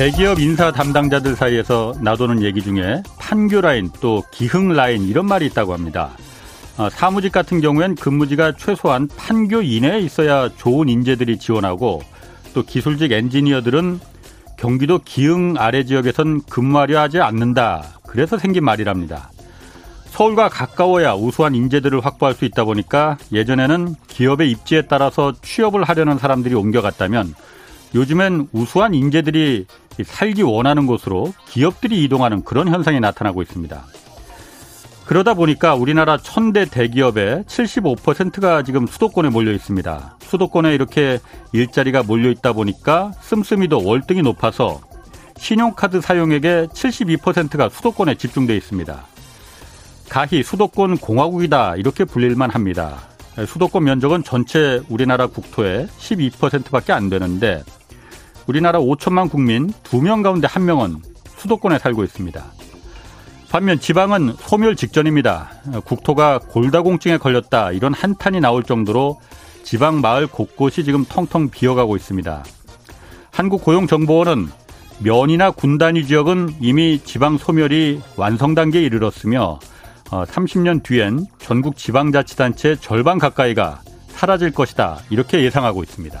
대기업 인사 담당자들 사이에서 나도는 얘기 중에 판교 라인 또 기흥 라인 이런 말이 있다고 합니다. 아, 사무직 같은 경우엔 근무지가 최소한 판교 이내에 있어야 좋은 인재들이 지원하고 또 기술직 엔지니어들은 경기도 기흥 아래 지역에선 근무하려 하지 않는다. 그래서 생긴 말이랍니다. 서울과 가까워야 우수한 인재들을 확보할 수 있다 보니까 예전에는 기업의 입지에 따라서 취업을 하려는 사람들이 옮겨갔다면 요즘엔 우수한 인재들이 살기 원하는 곳으로 기업들이 이동하는 그런 현상이 나타나고 있습니다. 그러다 보니까 우리나라 천대 대기업의 75%가 지금 수도권에 몰려 있습니다. 수도권에 이렇게 일자리가 몰려 있다 보니까 씀씀이도 월등히 높아서 신용카드 사용액의 72%가 수도권에 집중돼 있습니다. 가히 수도권 공화국이다 이렇게 불릴만 합니다. 수도권 면적은 전체 우리나라 국토의 12%밖에 안 되는데 우리나라 5천만 국민 2명 가운데 1명은 수도권에 살고 있습니다. 반면 지방은 소멸 직전입니다. 국토가 골다공증에 걸렸다 이런 한탄이 나올 정도로 지방 마을 곳곳이 지금 텅텅 비어가고 있습니다. 한국고용정보원은 면이나 군단위 지역은 이미 지방 소멸이 완성 단계에 이르렀으며 30년 어, 뒤엔 전국 지방자치단체 절반 가까이가 사라질 것이다 이렇게 예상하고 있습니다.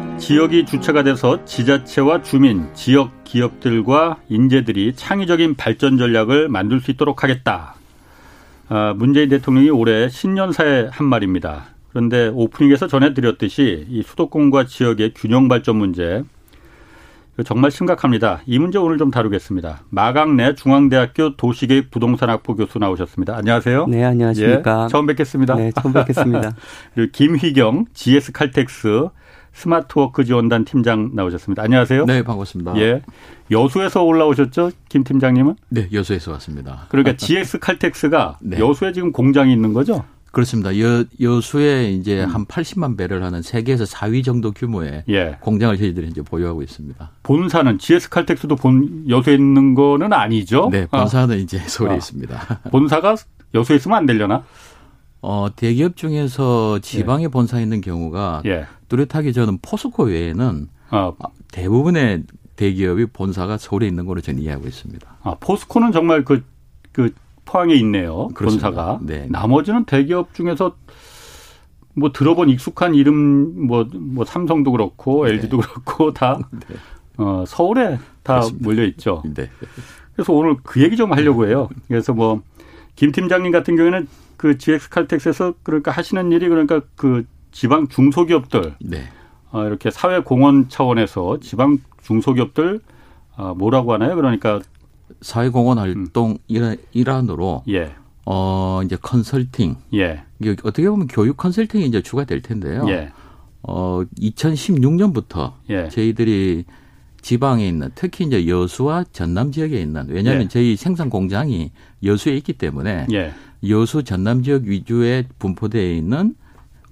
지역이 주체가 돼서 지자체와 주민, 지역 기업들과 인재들이 창의적인 발전 전략을 만들 수 있도록 하겠다. 아, 문재인 대통령이 올해 신년사에 한 말입니다. 그런데 오프닝에서 전해드렸듯이 이 수도권과 지역의 균형 발전 문제 정말 심각합니다. 이 문제 오늘 좀 다루겠습니다. 마강래 중앙대학교 도시계획 부동산학부 교수 나오셨습니다. 안녕하세요. 네, 안녕하십니까. 예, 처음 뵙겠습니다. 네, 처음 뵙겠습니다. 그리고 김희경 GS 칼텍스 스마트워크 지원단 팀장 나오셨습니다. 안녕하세요. 네, 반갑습니다. 예. 여수에서 올라오셨죠? 김 팀장님은? 네, 여수에서 왔습니다. 그러니까 GS 칼텍스가 네. 여수에 지금 공장이 있는 거죠? 그렇습니다. 여, 여수에 이제 음. 한 80만 배럴 하는 세계에서 4위 정도 규모의 예. 공장을 저희들이 이제 보유하고 있습니다. 본사는 GS 칼텍스도 본 여수에 있는 거는 아니죠? 네, 본사는 아. 이제 서울에 아. 있습니다. 본사가 여수에 있으면 안 되려나? 어, 대기업 중에서 지방에 예. 본사 있는 경우가 예. 뚜렷하게 저는 포스코 외에는 아. 대부분의 대기업이 본사가 서울에 있는 걸로 저는 이해하고 있습니다. 아, 포스코는 정말 그, 그 포항에 있네요. 그렇습니다. 본사가. 네. 나머지는 대기업 중에서 뭐 들어본 익숙한 이름 뭐, 뭐 삼성도 그렇고 네. LG도 그렇고 다 네. 어, 서울에 다 그렇습니다. 몰려 있죠. 네. 그래서 오늘 그 얘기 좀 하려고 해요. 그래서 뭐 김 팀장님 같은 경우에는 그 GX 칼텍스에서 그러니까 하시는 일이 그러니까 그 지방 중소기업들 네. 어, 이렇게 사회 공헌 차원에서 지방 중소기업들 어, 뭐라고 하나요? 그러니까 사회 공헌 활동 음. 일환으로 예. 어 이제 컨설팅 예. 이게 어떻게 보면 교육 컨설팅이 이제 주가 될 텐데요. 예. 어 2016년부터 예. 저희들이 지방에 있는 특히 이제 여수와 전남 지역에 있는 왜냐하면 예. 저희 생산 공장이 여수에 있기 때문에 예. 여수 전남 지역 위주의 분포되어 있는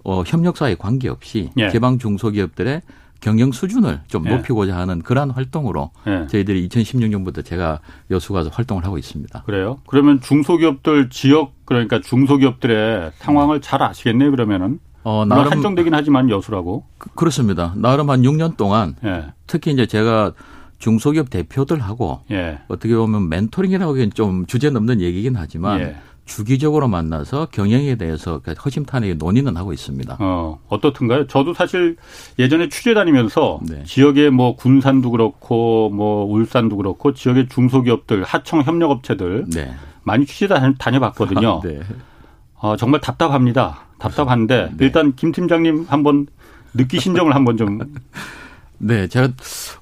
어, 협력사에 관계없이 예. 개방 중소기업들의 경영 수준을 좀 예. 높이고자 하는 그러한 활동으로 예. 저희들이 2016년부터 제가 여수 가서 활동을 하고 있습니다. 그래요? 그러면 중소기업들 지역 그러니까 중소기업들의 상황을 잘 아시겠네요. 그러면은 어, 나름 한정되긴 하지만 여수라고. 그, 렇습니다 나름 한 6년 동안 예. 특히 이제 제가 중소기업 대표들하고 예. 어떻게 보면 멘토링이라고 하기엔 좀 주제 넘는 얘기긴 하지만 예. 주기적으로 만나서 경영에 대해서 그 허심탄회하게 논의는 하고 있습니다. 어, 어떻든가요? 저도 사실 예전에 취재 다니면서 네. 지역의 뭐 군산도 그렇고 뭐 울산도 그렇고 지역의 중소기업들, 하청 협력업체들 네. 많이 취재 다녀 봤거든요. 네. 어, 정말 답답합니다. 답답한데 네. 일단 김 팀장님 한번 느끼신 점을 한번 좀 네, 제가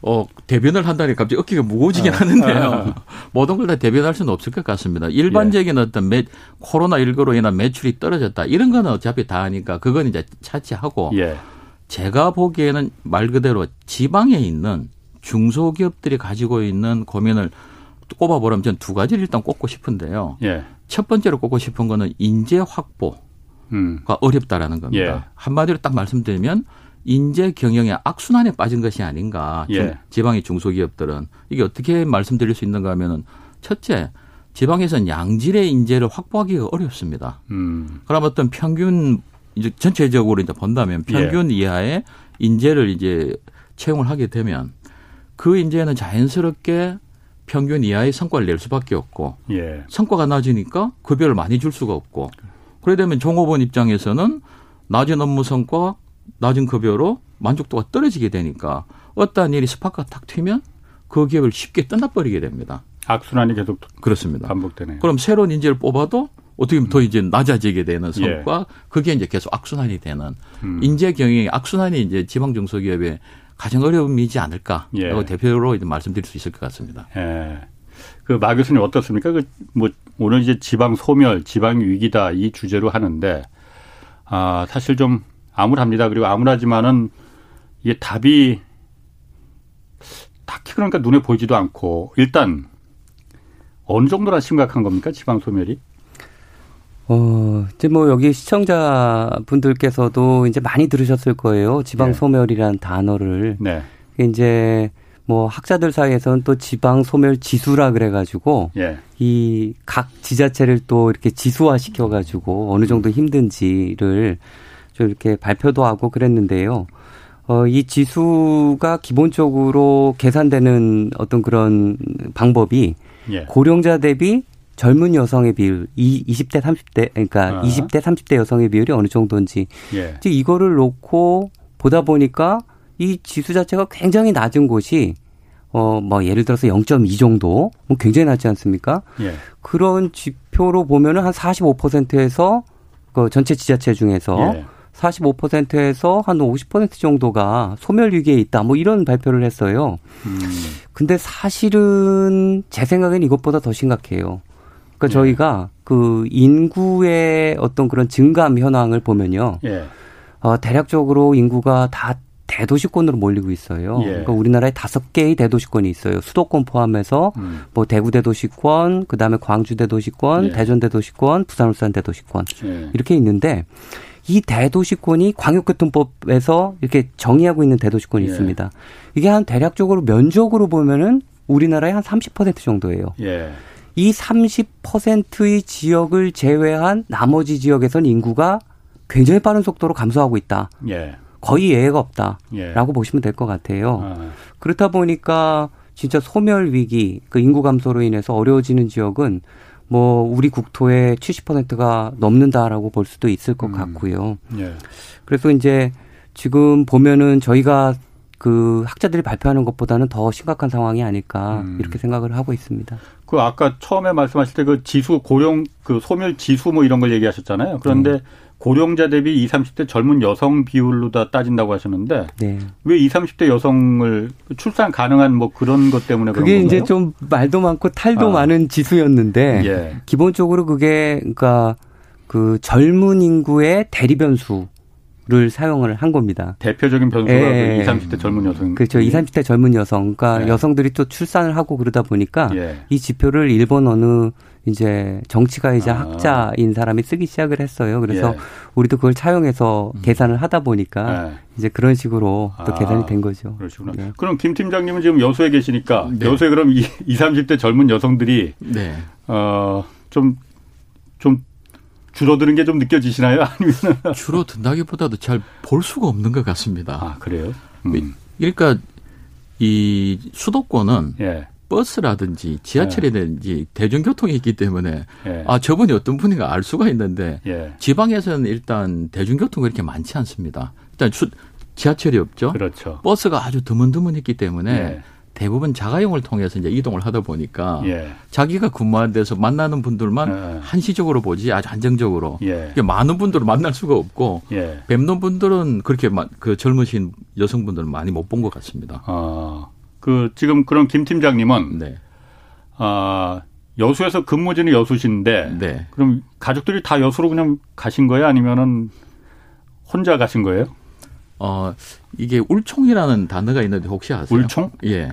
어, 대변을 한다니 갑자기 어깨가 무거워지긴 어. 하는데요. 모든 걸 다 대변할 수는 없을 것 같습니다. 일반적인 예. 어떤 매, 코로나 19로 인한 매출이 떨어졌다. 이런 거는 어차피 다 하니까 그건 이제 차치하고 예. 제가 보기에는 말 그대로 지방에 있는 중소기업들이 가지고 있는 고민을 꼽아보라면 저는 두 가지를 일단 꼽고 싶은데요. 예. 첫 번째로 꼽고 싶은 거는 인재 확보가 음. 어렵다라는 겁니다. 예. 한마디로 딱 말씀드리면 인재 경영의 악순환에 빠진 것이 아닌가. 예. 지방의 중소기업들은 이게 어떻게 말씀드릴 수 있는가 하면은 첫째, 지방에서는 양질의 인재를 확보하기가 어렵습니다. 음. 그럼 어떤 평균 이제 전체적으로 이제 본다면 평균 예. 이하의 인재를 이제 채용을 하게 되면 그 인재는 자연스럽게 평균 이하의 성과를 낼 수밖에 없고 예. 성과가 낮으니까 급여를 많이 줄 수가 없고 그래 되면 종업원 입장에서는 낮은 업무 성과 낮은 급여로 만족도가 떨어지게 되니까 어떠한 일이 스파크가 탁 튀면 그 기업을 쉽게 떠나버리게 됩니다. 악순환이 계속 그렇습니다. 반복되네요. 그럼 새로운 인재를 뽑아도 어떻게 보면 더 이제 낮아지게 되는 성과 예. 그게 이제 계속 악순환이 되는 음. 인재 경영의 악순환이 이제 지방 중소기업의 가장 어려움이지 않을까 예. 대표로 이제 말씀드릴 수 있을 것 같습니다. 예. 그마 교수님 어떻습니까? 그 뭐 오늘 이제 지방 소멸, 지방 위기다 이 주제로 하는데 아 사실 좀 암울합니다. 그리고 암울하지만은 이게 답이 딱히 그러니까 눈에 보이지도 않고 일단 어느 정도나 심각한 겁니까 지방 소멸이? 어, 이제 뭐 여기 시청자분들께서도 이제 많이 들으셨을 거예요. 지방 네. 소멸이라는 단어를. 네. 이제 뭐 학자들 사이에서는 또 지방 소멸 지수라 그래 가지고 예. 이각 지자체를 또 이렇게 지수화 시켜 가지고 어느 정도 힘든지를 좀 이렇게 발표도 하고 그랬는데요. 어, 이 지수가 기본적으로 계산되는 어떤 그런 방법이 예. 고령자 대비 젊은 여성의 비율, 이 20대 30대 그러니까 아. 20대 30대 여성의 비율이 어느 정도인지 예. 즉 이거를 놓고 보다 보니까 이 지수 자체가 굉장히 낮은 곳이 어 뭐 예를 들어서 0.2 정도 뭐 굉장히 낮지 않습니까? 예. 그런 지표로 보면은 한 45%에서 그 전체 지자체 중에서 예. 45%에서 한 50% 정도가 소멸 위기에 있다. 뭐 이런 발표를 했어요. 음. 근데 사실은 제 생각엔 이것보다 더 심각해요. 그러니까 예. 저희가 그 인구의 어떤 그런 증감 현황을 보면요. 예. 어, 대략적으로 인구가 다 대도시권으로 몰리고 있어요. 예. 그러니까 우리나라에 다섯 개의 대도시권이 있어요. 수도권 포함해서 음. 뭐 대구 대도시권, 그 다음에 광주 대도시권, 예. 대전 대도시권, 부산 울산 대도시권 예. 이렇게 있는데 이 대도시권이 광역교통법에서 이렇게 정의하고 있는 대도시권이 예. 있습니다. 이게 한 대략적으로 면적으로 보면은 우리나라의 한 30% 정도예요. 예. 이 30%의 지역을 제외한 나머지 지역에서는 인구가 굉장히 빠른 속도로 감소하고 있다. 예. 거의 예외가 없다라고 예. 보시면 될 것 같아요. 아. 그렇다 보니까 진짜 소멸 위기, 그 인구 감소로 인해서 어려워지는 지역은 뭐 우리 국토의 70%가 넘는다라고 볼 수도 있을 것 음. 같고요. 예. 그래서 이제 지금 보면은 저희가 그 학자들이 발표하는 것보다는 더 심각한 상황이 아닐까 음. 이렇게 생각을 하고 있습니다. 그 아까 처음에 말씀하실 때 그 지수 고령 그 소멸 지수 뭐 이런 걸 얘기하셨잖아요. 그런데 음. 고령자 대비 20, 30대 젊은 여성 비율로 다 따진다고 하셨는데 네. 왜 20, 30대 여성을 출산 가능한 뭐 그런 것 때문에 그런 그게 이제 좀 말도 많고 탈도 아. 많은 지수였는데 예. 기본적으로 그게 그러니까 그 젊은 인구의 대리 변수 를 사용을 한 겁니다. 대표적인 변수가 예. 20, 30대 젊은 여성. 그렇죠. 20, 30대 젊은 여성. 그러니까 예. 여성들이 또 출산을 하고 그러다 보니까 예. 이 지표를 일본 어느 이제 정치가이자 아. 학자인 사람이 쓰기 시작을 했어요. 그래서 예. 우리도 그걸 차용해서 음. 계산을 하다 보니까 예. 이제 그런 식으로 또 아. 계산이 된 거죠. 그러시구나. 네. 그럼 김 팀장님은 지금 여수에 계시니까 네. 여수에 그럼 20, 30대 젊은 여성들이 네. 어좀좀 좀 줄어드는 게 좀 느껴지시나요? 아니면 줄어든다기보다도 잘 볼 수가 없는 것 같습니다. 아 그래요? 음. 그러니까 이 수도권은 예. 버스라든지 지하철이든지 예. 대중교통이 있기 때문에 예. 아 저분이 어떤 분인가 알 수가 있는데 예. 지방에서는 일단 대중교통이 그렇게 많지 않습니다. 일단 수, 지하철이 없죠. 그렇죠. 버스가 아주 드문드문 했기 때문에 예. 대부분 자가용을 통해서 이제 이동을 하다 보니까 예. 자기가 근무하는 데서 만나는 분들만 예. 한시적으로 보지 아주 안정적으로 예. 많은 분들을 만날 수가 없고 예. 뵙는 분들은 그렇게 그 젊으신 여성분들은 많이 못 본 것 같습니다. 아. 그 지금 그런 김 팀장님은 네. 아 여수에서 근무지는 여수신데 네. 그럼 가족들이 다 여수로 그냥 가신 거예요? 아니면은 혼자 가신 거예요? 어 이게 울총이라는 단어가 있는데 혹시 아세요? 울총? 예.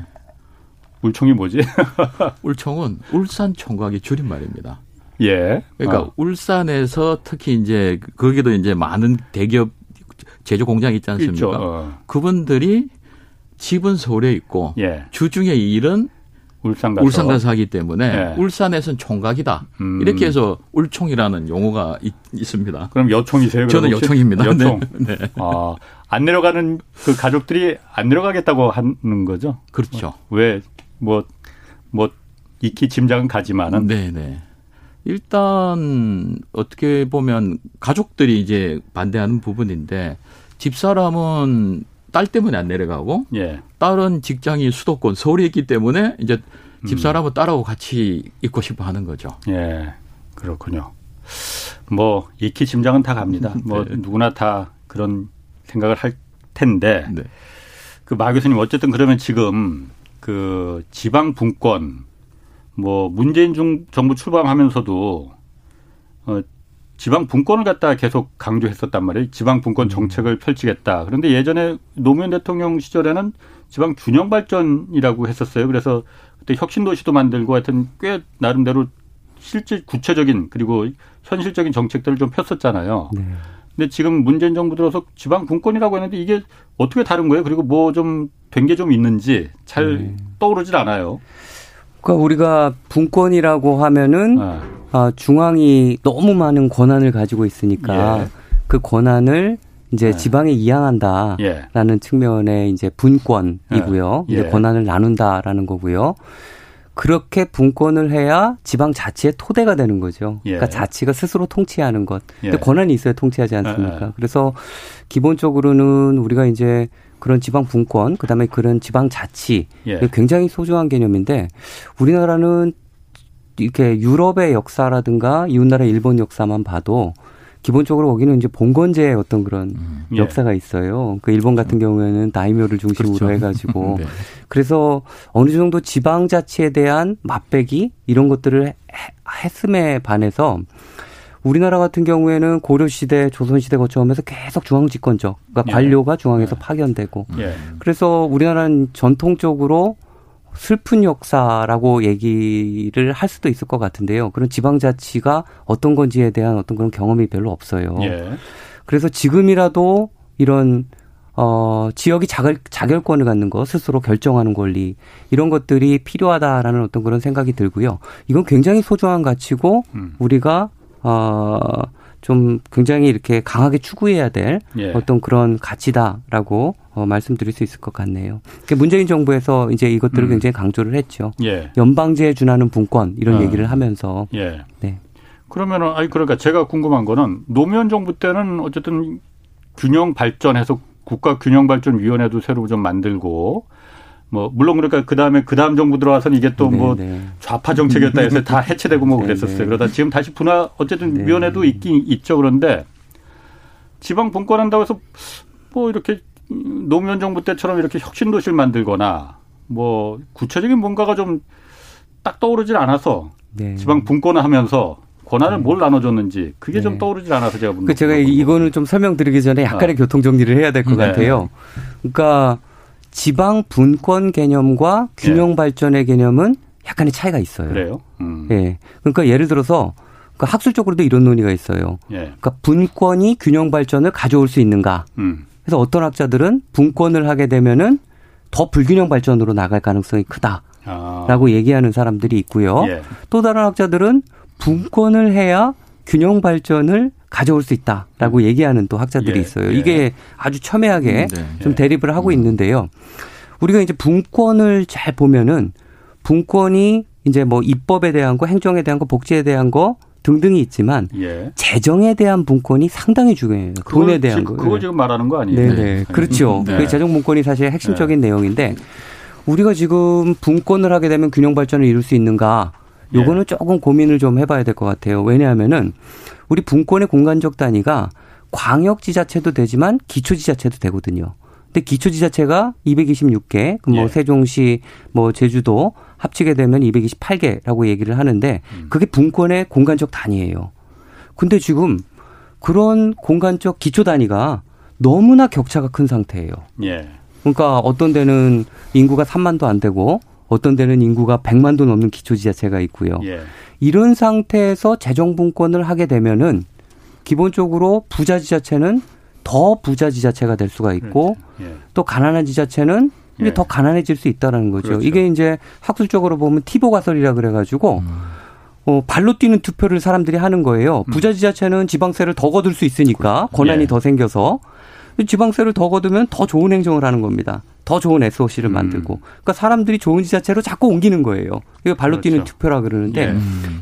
울총이 뭐지? 울총은 울산 총각의 줄임말입니다. 예. 그러니까 어. 울산에서 특히 이제 거기도 이제 많은 대기업 제조 공장이 있지 않습니까? 어. 그분들이 집은 서울에 있고 예. 주중에 일은 울산 가서, 울산 가서 하기 때문에 예. 울산에서는 총각이다. 음. 이렇게 해서 울총이라는 용어가 있, 습니다 그럼 여총이세요? 저는 여총입니다. 여총. 네. 네. 아, 안 내려가는 그 가족들이 안 내려가겠다고 하는 거죠? 그렇죠. 왜, 뭐, 뭐, 익히 짐작은 가지만은. 네네. 네. 일단 어떻게 보면 가족들이 이제 반대하는 부분인데 집사람은 딸 때문에 안 내려가고 예. 딸은 직장이 수도권 서울에 있기 때문에 이제 집사람은 음. 딸하고 같이 있고 싶어 하는 거죠. 예. 그렇군요. 뭐 익히 짐작은 다 갑니다. 뭐 네. 누구나 다 그런 생각을 할 텐데 네. 그마 교수님 어쨌든 그러면 지금 그 지방 분권 뭐 문재인 중 정부 출범하면서도 어 지방 분권을 갖다 계속 강조했었단 말이에요. 지방 분권 음. 정책을 펼치겠다. 그런데 예전에 노무현 대통령 시절에는 지방 균형 발전이라고 했었어요. 그래서 그때 혁신 도시도 만들고 하여튼 꽤 나름대로 실질 구체적인 그리고 현실적인 정책들을 좀 폈었잖아요. 네. 근데 지금 문재인 정부 들어서 지방 분권이라고 했는데 이게 어떻게 다른 거예요? 그리고 뭐 좀 된 게좀 있는지 잘 네. 떠오르질 않아요. 그러니까 우리가 분권이라고 하면은 네. 아, 중앙이 너무 많은 권한을 가지고 있으니까 예. 그 권한을 이제 네. 지방에 이양한다라는 예. 측면의 이제 분권이고요. 예. 이제 권한을 나눈다라는 거고요. 그렇게 분권을 해야 지방 자치의 토대가 되는 거죠. 예. 그러니까 자치가 스스로 통치하는 것. 근데 예. 권한이 있어야 통치하지 않습니까? 그래서 기본적으로는 우리가 이제 그런 지방 분권, 그다음에 그런 지방 자치 예. 굉장히 소중한 개념인데 우리나라는 이렇게 유럽의 역사라든가 이웃나라 일본 역사만 봐도 기본적으로 거기는 이제 봉건제의 어떤 그런 음. 역사가 있어요. 그 일본 같은 경우에는 다이묘를 중심으로 그렇죠. 해가지고 네. 그래서 어느 정도 지방 자치에 대한 맛배기 이런 것들을 했음에 반해서 우리나라 같은 경우에는 고려 시대, 조선 시대 거쳐오면서 계속 중앙 집권적, 그러니까 예. 관료가 중앙에서 예. 파견되고, 예. 그래서 우리나라는 전통적으로 슬픈 역사라고 얘기를 할 수도 있을 것 같은데요. 그런 지방자치가 어떤 건지에 대한 어떤 그런 경험이 별로 없어요. 예. 그래서 지금이라도 이런 어, 지역이 자결, 자결권을 갖는 거, 스스로 결정하는 권리, 이런 것들이 필요하다라는 어떤 그런 생각이 들고요. 이건 굉장히 소중한 가치고, 음. 우리가, 어, 좀 굉장히 이렇게 강하게 추구해야 될 예. 어떤 그런 가치다라고 어, 말씀드릴 수 있을 것 같네요. 그러니까 문재인 정부에서 이제 이것들을 음. 굉장히 강조를 했죠. 예. 연방제에 준하는 분권 이런 어. 얘기를 하면서. 예. 네. 그러면은 아니 그러니까 제가 궁금한 거는 노무현 정부 때는 어쨌든 균형 발전해서 국가 균형 발전 위원회도 새로 좀 만들고 뭐 물론 그러니까 그 다음에 그 다음 정부 들어와서는 이게 또뭐 네, 네. 좌파 정책이었다 해서 다 해체되고 뭐 네, 그랬었어요. 그러다 지금 다시 분화 어쨌든 위원회도 있긴 있죠. 그런데 지방 분권한다고 해서 뭐 이렇게 노무현 정부 때처럼 이렇게 혁신 도시를 만들거나 뭐 구체적인 뭔가가 좀 딱 떠오르질 않아서 네. 지방 분권을 하면서 권한을 네. 뭘 나눠줬는지 그게 네. 좀 떠오르질 않아서 제가 그 제가 이거는 좀 설명드리기 전에 약간의 아. 교통 정리를 해야 될것 네. 같아요. 그러니까 지방 분권 개념과 균형 예. 발전의 개념은 약간의 차이가 있어요. 그래요? 음. 예. 그러니까 예를 들어서 그 학술적으로도 이런 논의가 있어요. 예. 그러니까 분권이 균형 발전을 가져올 수 있는가? 음. 그래서 어떤 학자들은 분권을 하게 되면은 더 불균형 발전으로 나갈 가능성이 크다라고 아. 얘기하는 사람들이 있고요. 예. 또 다른 학자들은 분권을 해야 균형 발전을 가져올 수 있다라고 음. 얘기하는 또 학자들이 예, 있어요. 예. 이게 아주 첨예하게 음, 네. 좀 대립을 하고 음. 있는데요. 우리가 이제 분권을 잘 보면은 분권이 이제 뭐 입법에 대한 거, 행정에 대한 거, 복지에 대한 거 등등이 있지만 예. 재정에 대한 분권이 상당히 중요해요. 돈에 대한 거. 그거 지금 말하는 거 아니에요? 네네. 네. 그렇죠. 네. 그 재정 분권이 사실 핵심적인 네. 내용인데 우리가 지금 분권을 하게 되면 균형 발전을 이룰 수 있는가? 요거는 예. 조금 고민을 좀 해봐야 될 것 같아요. 왜냐하면은 우리 분권의 공간적 단위가 광역 지자체도 되지만 기초 지자체도 되거든요. 근데 기초 지자체가 226개, 그뭐 예. 세종시, 뭐 제주도 합치게 되면 228개라고 얘기를 하는데 음. 그게 분권의 공간적 단위예요. 근데 지금 그런 공간적 기초 단위가 너무나 격차가 큰 상태예요. 예. 그러니까 어떤 데는 인구가 3만도 안 되고 어떤 데는 인구가 100만도 넘는 기초지자체가 있고요. 예. 이런 상태에서 재정분권을 하게 되면은 기본적으로 부자 지자체는 더 부자 지자체가 될 수가 있고 그렇죠. 예. 또 가난한 지자체는 이게 예. 더 가난해질 수 있다라는 거죠. 그렇죠. 이게 이제 학술적으로 보면 티보 가설이라 그래가지고 음. 어, 발로 뛰는 투표를 사람들이 하는 거예요. 음. 부자 지자체는 지방세를 더 거둘 수 있으니까 권한이 예. 더 생겨서 지방세를 더 거두면 더 좋은 행정을 하는 겁니다. 더 좋은 SOC를 음. 만들고. 그러니까 사람들이 좋은 지자체로 자꾸 옮기는 거예요. 이거 발로 그렇죠. 뛰는 투표라 그러는데 예.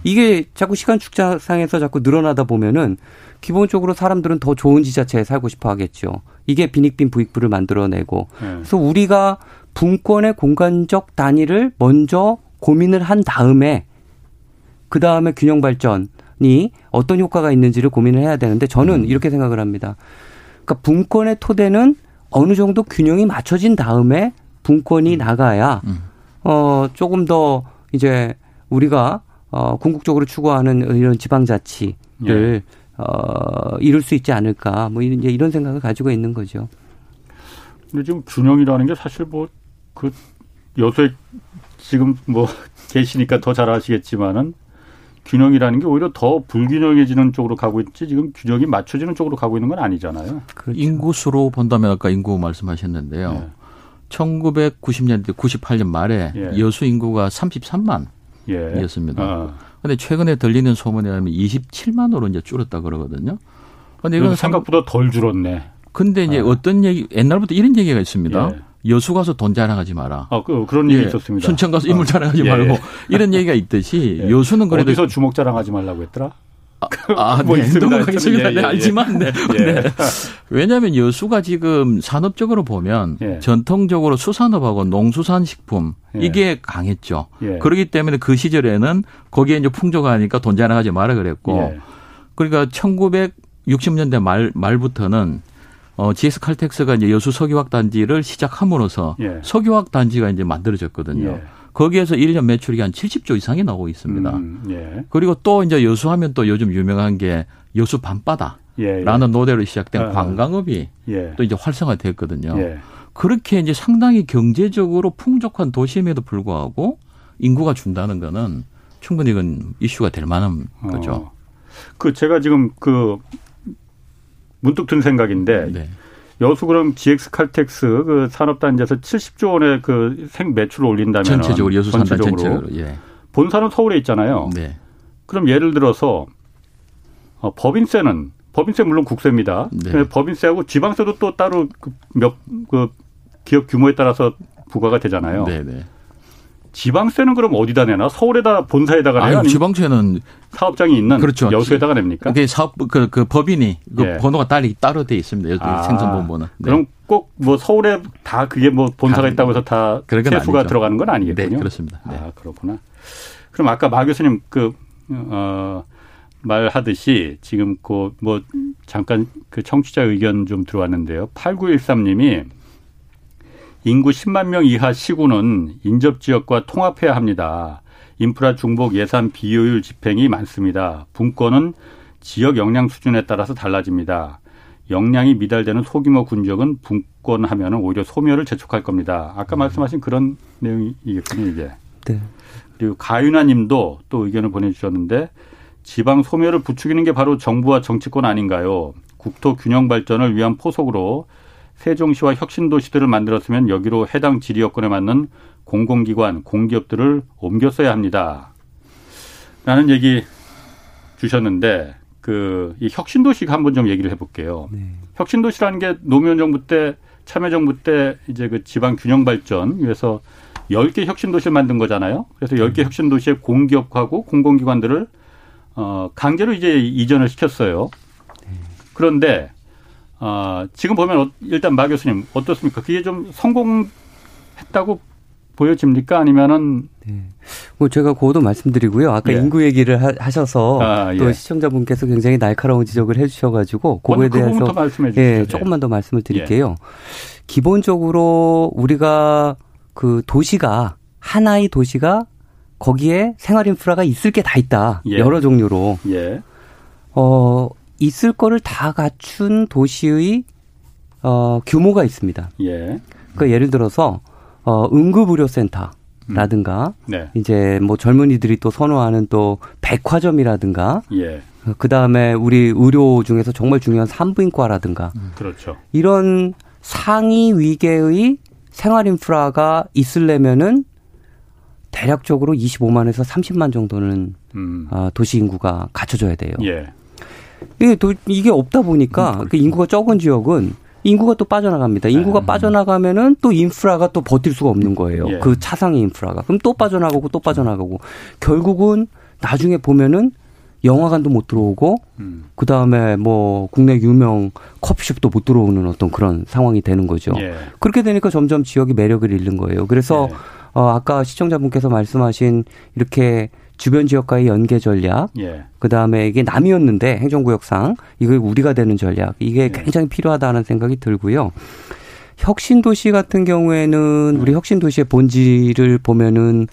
이게 자꾸 시간 축자상에서 자꾸 늘어나다 보면은 기본적으로 사람들은 더 좋은 지자체에 살고 싶어 하겠죠. 이게 빈익빈 부익부를 만들어내고. 네. 그래서 우리가 분권의 공간적 단위를 먼저 고민을 한 다음에 그 다음에 균형 발전이 어떤 효과가 있는지를 고민을 해야 되는데 저는 음. 이렇게 생각을 합니다. 그러니까 분권의 토대는 어느 정도 균형이 맞춰진 다음에 분권이 음. 나가야 음. 어 조금 더 이제 우리가 어 궁극적으로 추구하는 이런 지방자치를 예. 어, 이룰 수 있지 않을까 뭐 이런 이런 생각을 가지고 있는 거죠. 근데 지금 균형이라는 게 사실 뭐그 요새 지금 뭐 계시니까 더 잘 아시겠지만은 균형이라는 게 오히려 더 불균형해지는 쪽으로 가고 있지 지금 균형이 맞춰지는 쪽으로 가고 있는 건 아니잖아요. 그렇죠. 인구수로 본다면 아까 인구 말씀하셨는데요. 네. 1990년대 98년 말에 예. 여수 인구가 33만 예. 이었습니다. 아. 근데 최근에 들리는 소문에 의하면 27만으로 이제 줄었다 그러거든요. 근데 이건 생각보다 덜 줄었네. 근데 이제 아. 어떤 얘기 옛날부터 이런 얘기가 있습니다. 예. 여수 가서 돈 자랑하지 마라. 아, 그, 그런 얘기 예. 있었습니다. 순천 가서 인물 아. 자랑하지 아. 말고 이런 얘기가 있듯이 예. 여수는 그래도 어디서 주먹 자랑하지 말라고 했더라? 아, 아 뭐 네, 넘어가겠습니다. 예, 네, 예, 알지만, 네. 예. 네. 왜냐하면 여수가 지금 산업적으로 보면 예. 전통적으로 수산업하고 농수산식품 예. 이게 강했죠. 예. 그렇기 때문에 그 시절에는 거기에 이제 풍족하니까 돈 자랑하지 마라 그랬고, 그러니까 1960년대 말 말부터는 어, GS 칼텍스가 이제 여수 석유화학 단지를 시작함으로써 석유화학 단지가 이제 만들어졌거든요. 거기에서 1년 매출이 한 70조 이상이 나오고 있습니다. 음, 예. 그리고 또 이제 여수하면 또 요즘 유명한 게 여수 밤바다라는 예, 예. 노래로 시작된 아, 관광업이 예. 또 이제 활성화됐거든요. 예. 그렇게 이제 상당히 경제적으로 풍족한 도심에도 불구하고 인구가 준다는 거는 충분히 이건 이슈가 될 만한 거죠. 어. 그 제가 지금 그 문득 든 생각인데 네. 여수 그럼 GX 칼텍스 그 산업단지에서 70조 원의 그 생 매출을 올린다면 전체적으로 여수 산단 전체적으로 예. 본사는 서울에 있잖아요. 네. 그럼 예를 들어서 어, 법인세는 법인세 물론 국세입니다. 네. 법인세하고 지방세도 또 따로 몇그 그 기업 규모에 따라서 부과가 되잖아요. 네, 네. 지방세는 그럼 어디다 내나? 서울에다 본사에다가 내요? 아니, 지방세는 사업장이 있는 그렇죠. 여수에다가 냅니까? 그 사업 그, 그 법인이 그 예. 번호가 따로 따로 돼 있습니다. 아, 생선본부는. 네. 그럼 꼭 뭐 서울에 다 그게 뭐 본사가 있다고 해서 다 세수가 들어가는 건 아니겠군요. 네, 그렇습니다. 네. 아, 그렇구나. 그럼 아까 마 교수님 그 어, 말하듯이 지금 그 뭐 잠깐 그 청취자 의견 좀 들어왔는데요. 8913님이 인구 10만 명 이하 시군은 인접 지역과 통합해야 합니다. 인프라 중복 예산 비효율 집행이 많습니다. 분권은 지역 역량 수준에 따라서 달라집니다. 역량이 미달되는 소규모 군적은 분권하면 오히려 소멸을 재촉할 겁니다. 아까 음. 말씀하신 그런 내용이겠군요, 이게. 네. 그리고 가윤아 님도 또 의견을 보내주셨는데 지방 소멸을 부추기는 게 바로 정부와 정치권 아닌가요? 국토 균형 발전을 위한 포석으로 세종시와 혁신도시들을 만들었으면 여기로 해당 지리 여건에 맞는 공공기관, 공기업들을 옮겼어야 합니다. 라는 얘기 주셨는데 그 이 혁신도시가 한번 좀 얘기를 해볼게요. 네. 혁신도시라는 게 노무현 정부 때 참여정부 때 이제 그 지방 균형 발전 위해서 10개 혁신도시를 만든 거잖아요. 그래서 10개 음. 혁신도시의 공기업하고 공공기관들을 어 강제로 이제 이전을 시켰어요. 네. 그런데 어, 지금 보면 어, 일단 마 교수님 어떻습니까? 그게 좀 성공했다고 보여집니까? 아니면은 네. 뭐 제가 그것도 말씀드리고요. 아까 예. 인구 얘기를 하, 셔서 아, 또 예. 시청자분께서 굉장히 날카로운 지적을 해주셔가지고 그거에 그 대해서 예, 네. 조금만 더 말씀을 드릴게요. 예. 기본적으로 우리가 그 도시가 하나의 도시가 거기에 생활 인프라가 있을 게 다 있다. 예. 여러 종류로. 예. 어, 있을 거를 다 갖춘 도시의 어, 규모가 있습니다. 예. 그러니까 예를 들어서 어, 응급의료센터 라든가 음. 네. 이제 뭐 젊은이들이 또 선호하는 또 백화점이라든가 예. 그 다음에 우리 의료 중에서 정말 중요한 산부인과라든가 음. 그렇죠. 이런 상위 위계의 생활 인프라가 있으려면은 대략적으로 25만에서 30만 정도는 음. 어, 도시 인구가 갖춰져야 돼요. 예. 이게, 도, 이게 없다 보니까 음, 그 인구가 적은 지역은 인구가 또 빠져나갑니다. 인구가 네. 빠져나가면은 또 인프라가 또 버틸 수가 없는 거예요. 예. 그 차상의 인프라가. 그럼 또 빠져나가고 또 빠져나가고 결국은 나중에 보면은 영화관도 못 들어오고 음. 그 다음에 뭐 국내 유명 커피숍도 못 들어오는 어떤 그런 상황이 되는 거죠. 예. 그렇게 되니까 점점 지역이 매력을 잃는 거예요. 그래서 예. 어 아까 시청자분께서 말씀하신 이렇게 주변 지역과의 연계 전략, 예. 그 다음에 이게 남이었는데 행정구역상 이거 우리가 되는 전략 이게 예. 굉장히 필요하다는 생각이 들고요. 혁신도시 같은 경우에는 우리 음. 혁신도시의 본질을 보면은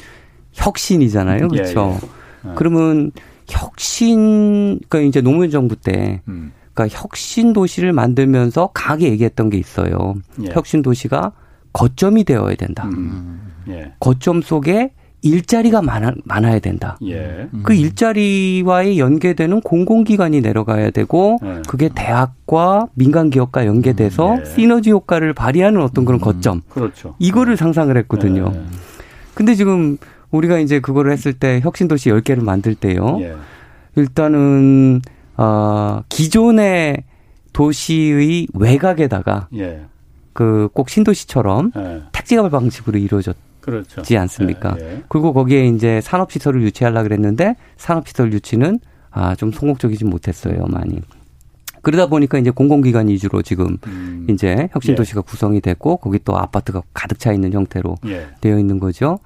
혁신이잖아요, 그렇죠? 예, 예. 그러면 혁신, 그러니까 이제 노무현 정부 때, 음. 그러니까 혁신 도시를 만들면서 강하게 얘기했던 게 있어요. 예. 혁신 도시가 거점이 되어야 된다. 음. 예. 거점 속에 일자리가 많아, 많아야 된다. 예. 그 일자리와의 연계되는 공공기관이 내려가야 되고 예. 그게 대학과 민간 기업과 연계돼서 예. 시너지 효과를 발휘하는 어떤 그런 음. 거점. 그렇죠. 이거를 상상을 했거든요. 예. 근데 지금 우리가 이제 그거를 했을 때 혁신도시 10개를 만들 때요. 예. 일단은 어 기존의 도시의 외곽에다가 예. 그꼭 신도시처럼 택지가발 방식으로 이루어졌 그렇죠. 지 않습니까? 예, 예. 그리고 거기에 이제 산업시설을 유치하려 그랬는데 산업시설 유치는 아, 좀 성공적이지 못했어요, 많이. 그러다 보니까 이제 공공기관 위주로 지금 음. 이제 혁신도시가 예. 구성이 됐고 거기 또 아파트가 가득 차 있는 형태로 예. 되어 있는 거죠.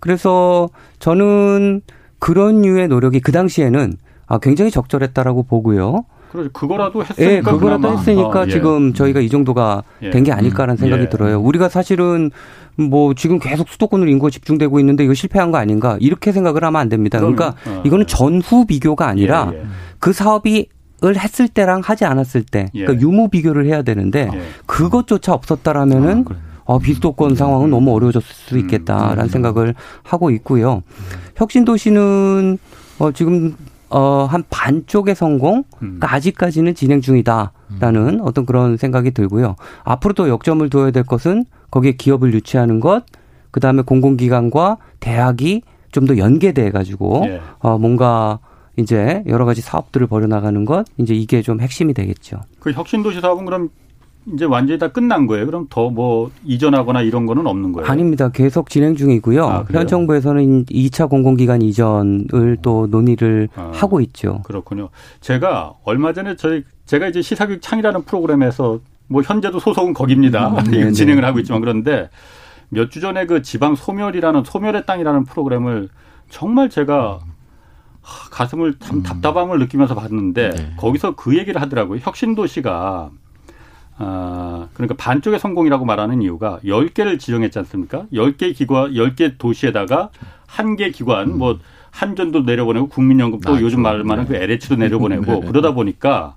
그래서 저는 그런 류의 노력이 그 당시에는 아, 굉장히 적절했다라고 보고요. 그렇죠. 그거라도 했으니까. 예, 그거라도 했으니까 아, 예. 지금 저희가 이 정도가 예. 된게 아닐까라는 생각이 예. 들어요. 우리가 사실은 뭐 지금 계속 수도권으로 인구가 집중되고 있는데 이거 실패한 거 아닌가 이렇게 생각을 하면 안 됩니다. 그러니까 어, 이거는 전후 비교가 아니라 예, 예. 그 사업이 을 했을 때랑 하지 않았을 때 예. 그러니까 유무 비교를 해야 되는데 예. 그것조차 없었다라면은 아. 어, 비수도권 상황은 너무 어려워졌을 수 음, 있겠다라는 음, 음. 생각을 하고 있고요. 혁신도시는 어, 지금 어, 한 반쪽의 성공? 음. 그러니까 아직까지는 진행 중이다라는 음. 어떤 그런 생각이 들고요. 앞으로도 역점을 둬야 될 것은 거기에 기업을 유치하는 것, 그 다음에 공공기관과 대학이 좀 더 연계돼 가지고 예. 어 뭔가 이제 여러 가지 사업들을 벌여나가는 것, 이제 이게 좀 핵심이 되겠죠. 그 혁신도시 사업은 그럼 이제 완전히 다 끝난 거예요. 그럼 더 뭐 이전하거나 이런 거는 없는 거예요? 아닙니다. 계속 진행 중이고요. 아, 현 정부에서는 2차 공공기관 이전을 또 논의를 아, 하고 있죠. 그렇군요. 제가 얼마 전에 저희 제가 이제 시사교육 창이라는 프로그램에서 뭐 현재도 소속은 거기입니다. 음. 진행을 하고 있지만 그런데 몇 주 전에 그 지방 소멸이라는 소멸의 땅이라는 프로그램을 정말 제가 가슴을 참 음. 답답함을 느끼면서 봤는데 네. 거기서 그 얘기를 하더라고요. 혁신도시가 아, 그러니까 반쪽의 성공이라고 말하는 이유가 열개를 지정했지 않습니까? 열 개 기관, 열 개 도시에다가 한 개 기관, 음. 뭐 한전도 내려보내고 국민연금 또 아, 요즘 말하는 그 네. 그 LH도 내려보내고 네, 네. 그러다 보니까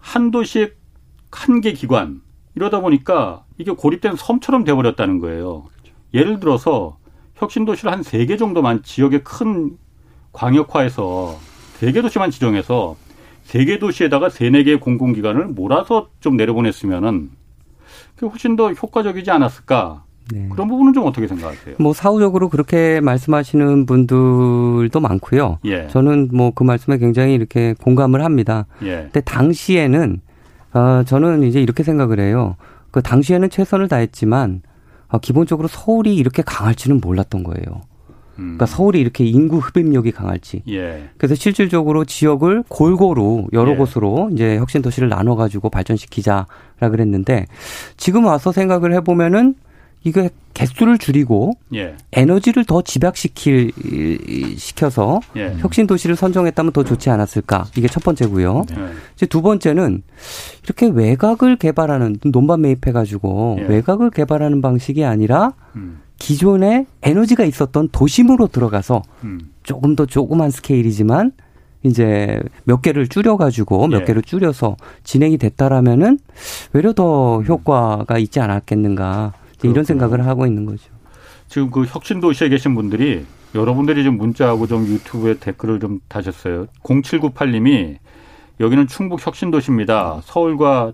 한 도시에 한 개 기관 이러다 보니까 이게 고립된 섬처럼 돼버렸다는 거예요. 예를 들어서 혁신도시를 한 세 개 정도만 지역의 큰 광역화해서 세 개 도시만 지정해서 세 개 도시에다가 세네 개의 공공기관을 몰아서 좀 내려보냈으면은 그게 훨씬 더 효과적이지 않았을까. 네. 그런 부분은 좀 어떻게 생각하세요? 뭐 사후적으로 그렇게 말씀하시는 분들도 많고요. 예. 저는 뭐 그 말씀에 굉장히 이렇게 공감을 합니다. 예. 근데 당시에는 어 저는 이제 이렇게 생각을 해요. 그 당시에는 최선을 다했지만 어, 기본적으로 서울이 이렇게 강할지는 몰랐던 거예요. 그러니까 서울이 이렇게 인구 흡입력이 강할지. 예. 그래서 실질적으로 지역을 골고루 여러 예. 곳으로 이제 혁신 도시를 나눠 가지고 발전시키자라 그랬는데 지금 와서 생각을 해 보면은 이게 개수를 줄이고 예. 에너지를 더 집약시킬 시켜서 예. 혁신 도시를 선정했다면 더 좋지 않았을까 이게 첫 번째고요. 네. 이제 두 번째는 이렇게 외곽을 개발하는 논반 매입해가지고 예. 외곽을 개발하는 방식이 아니라 음. 기존에 에너지가 있었던 도심으로 들어가서 음. 조금 더 조그만 스케일이지만 이제 몇 개를 줄여가지고 몇 예. 개를 줄여서 진행이 됐다라면은 외려 더 효과가 있지 않았겠는가. 이런 생각을 하고 있는 거죠. 지금 그 혁신 도시에 계신 분들이 여러분들이 좀 문자하고 좀 유튜브에 댓글을 좀 다셨어요. 0798님이 여기는 충북 혁신 도시입니다. 서울과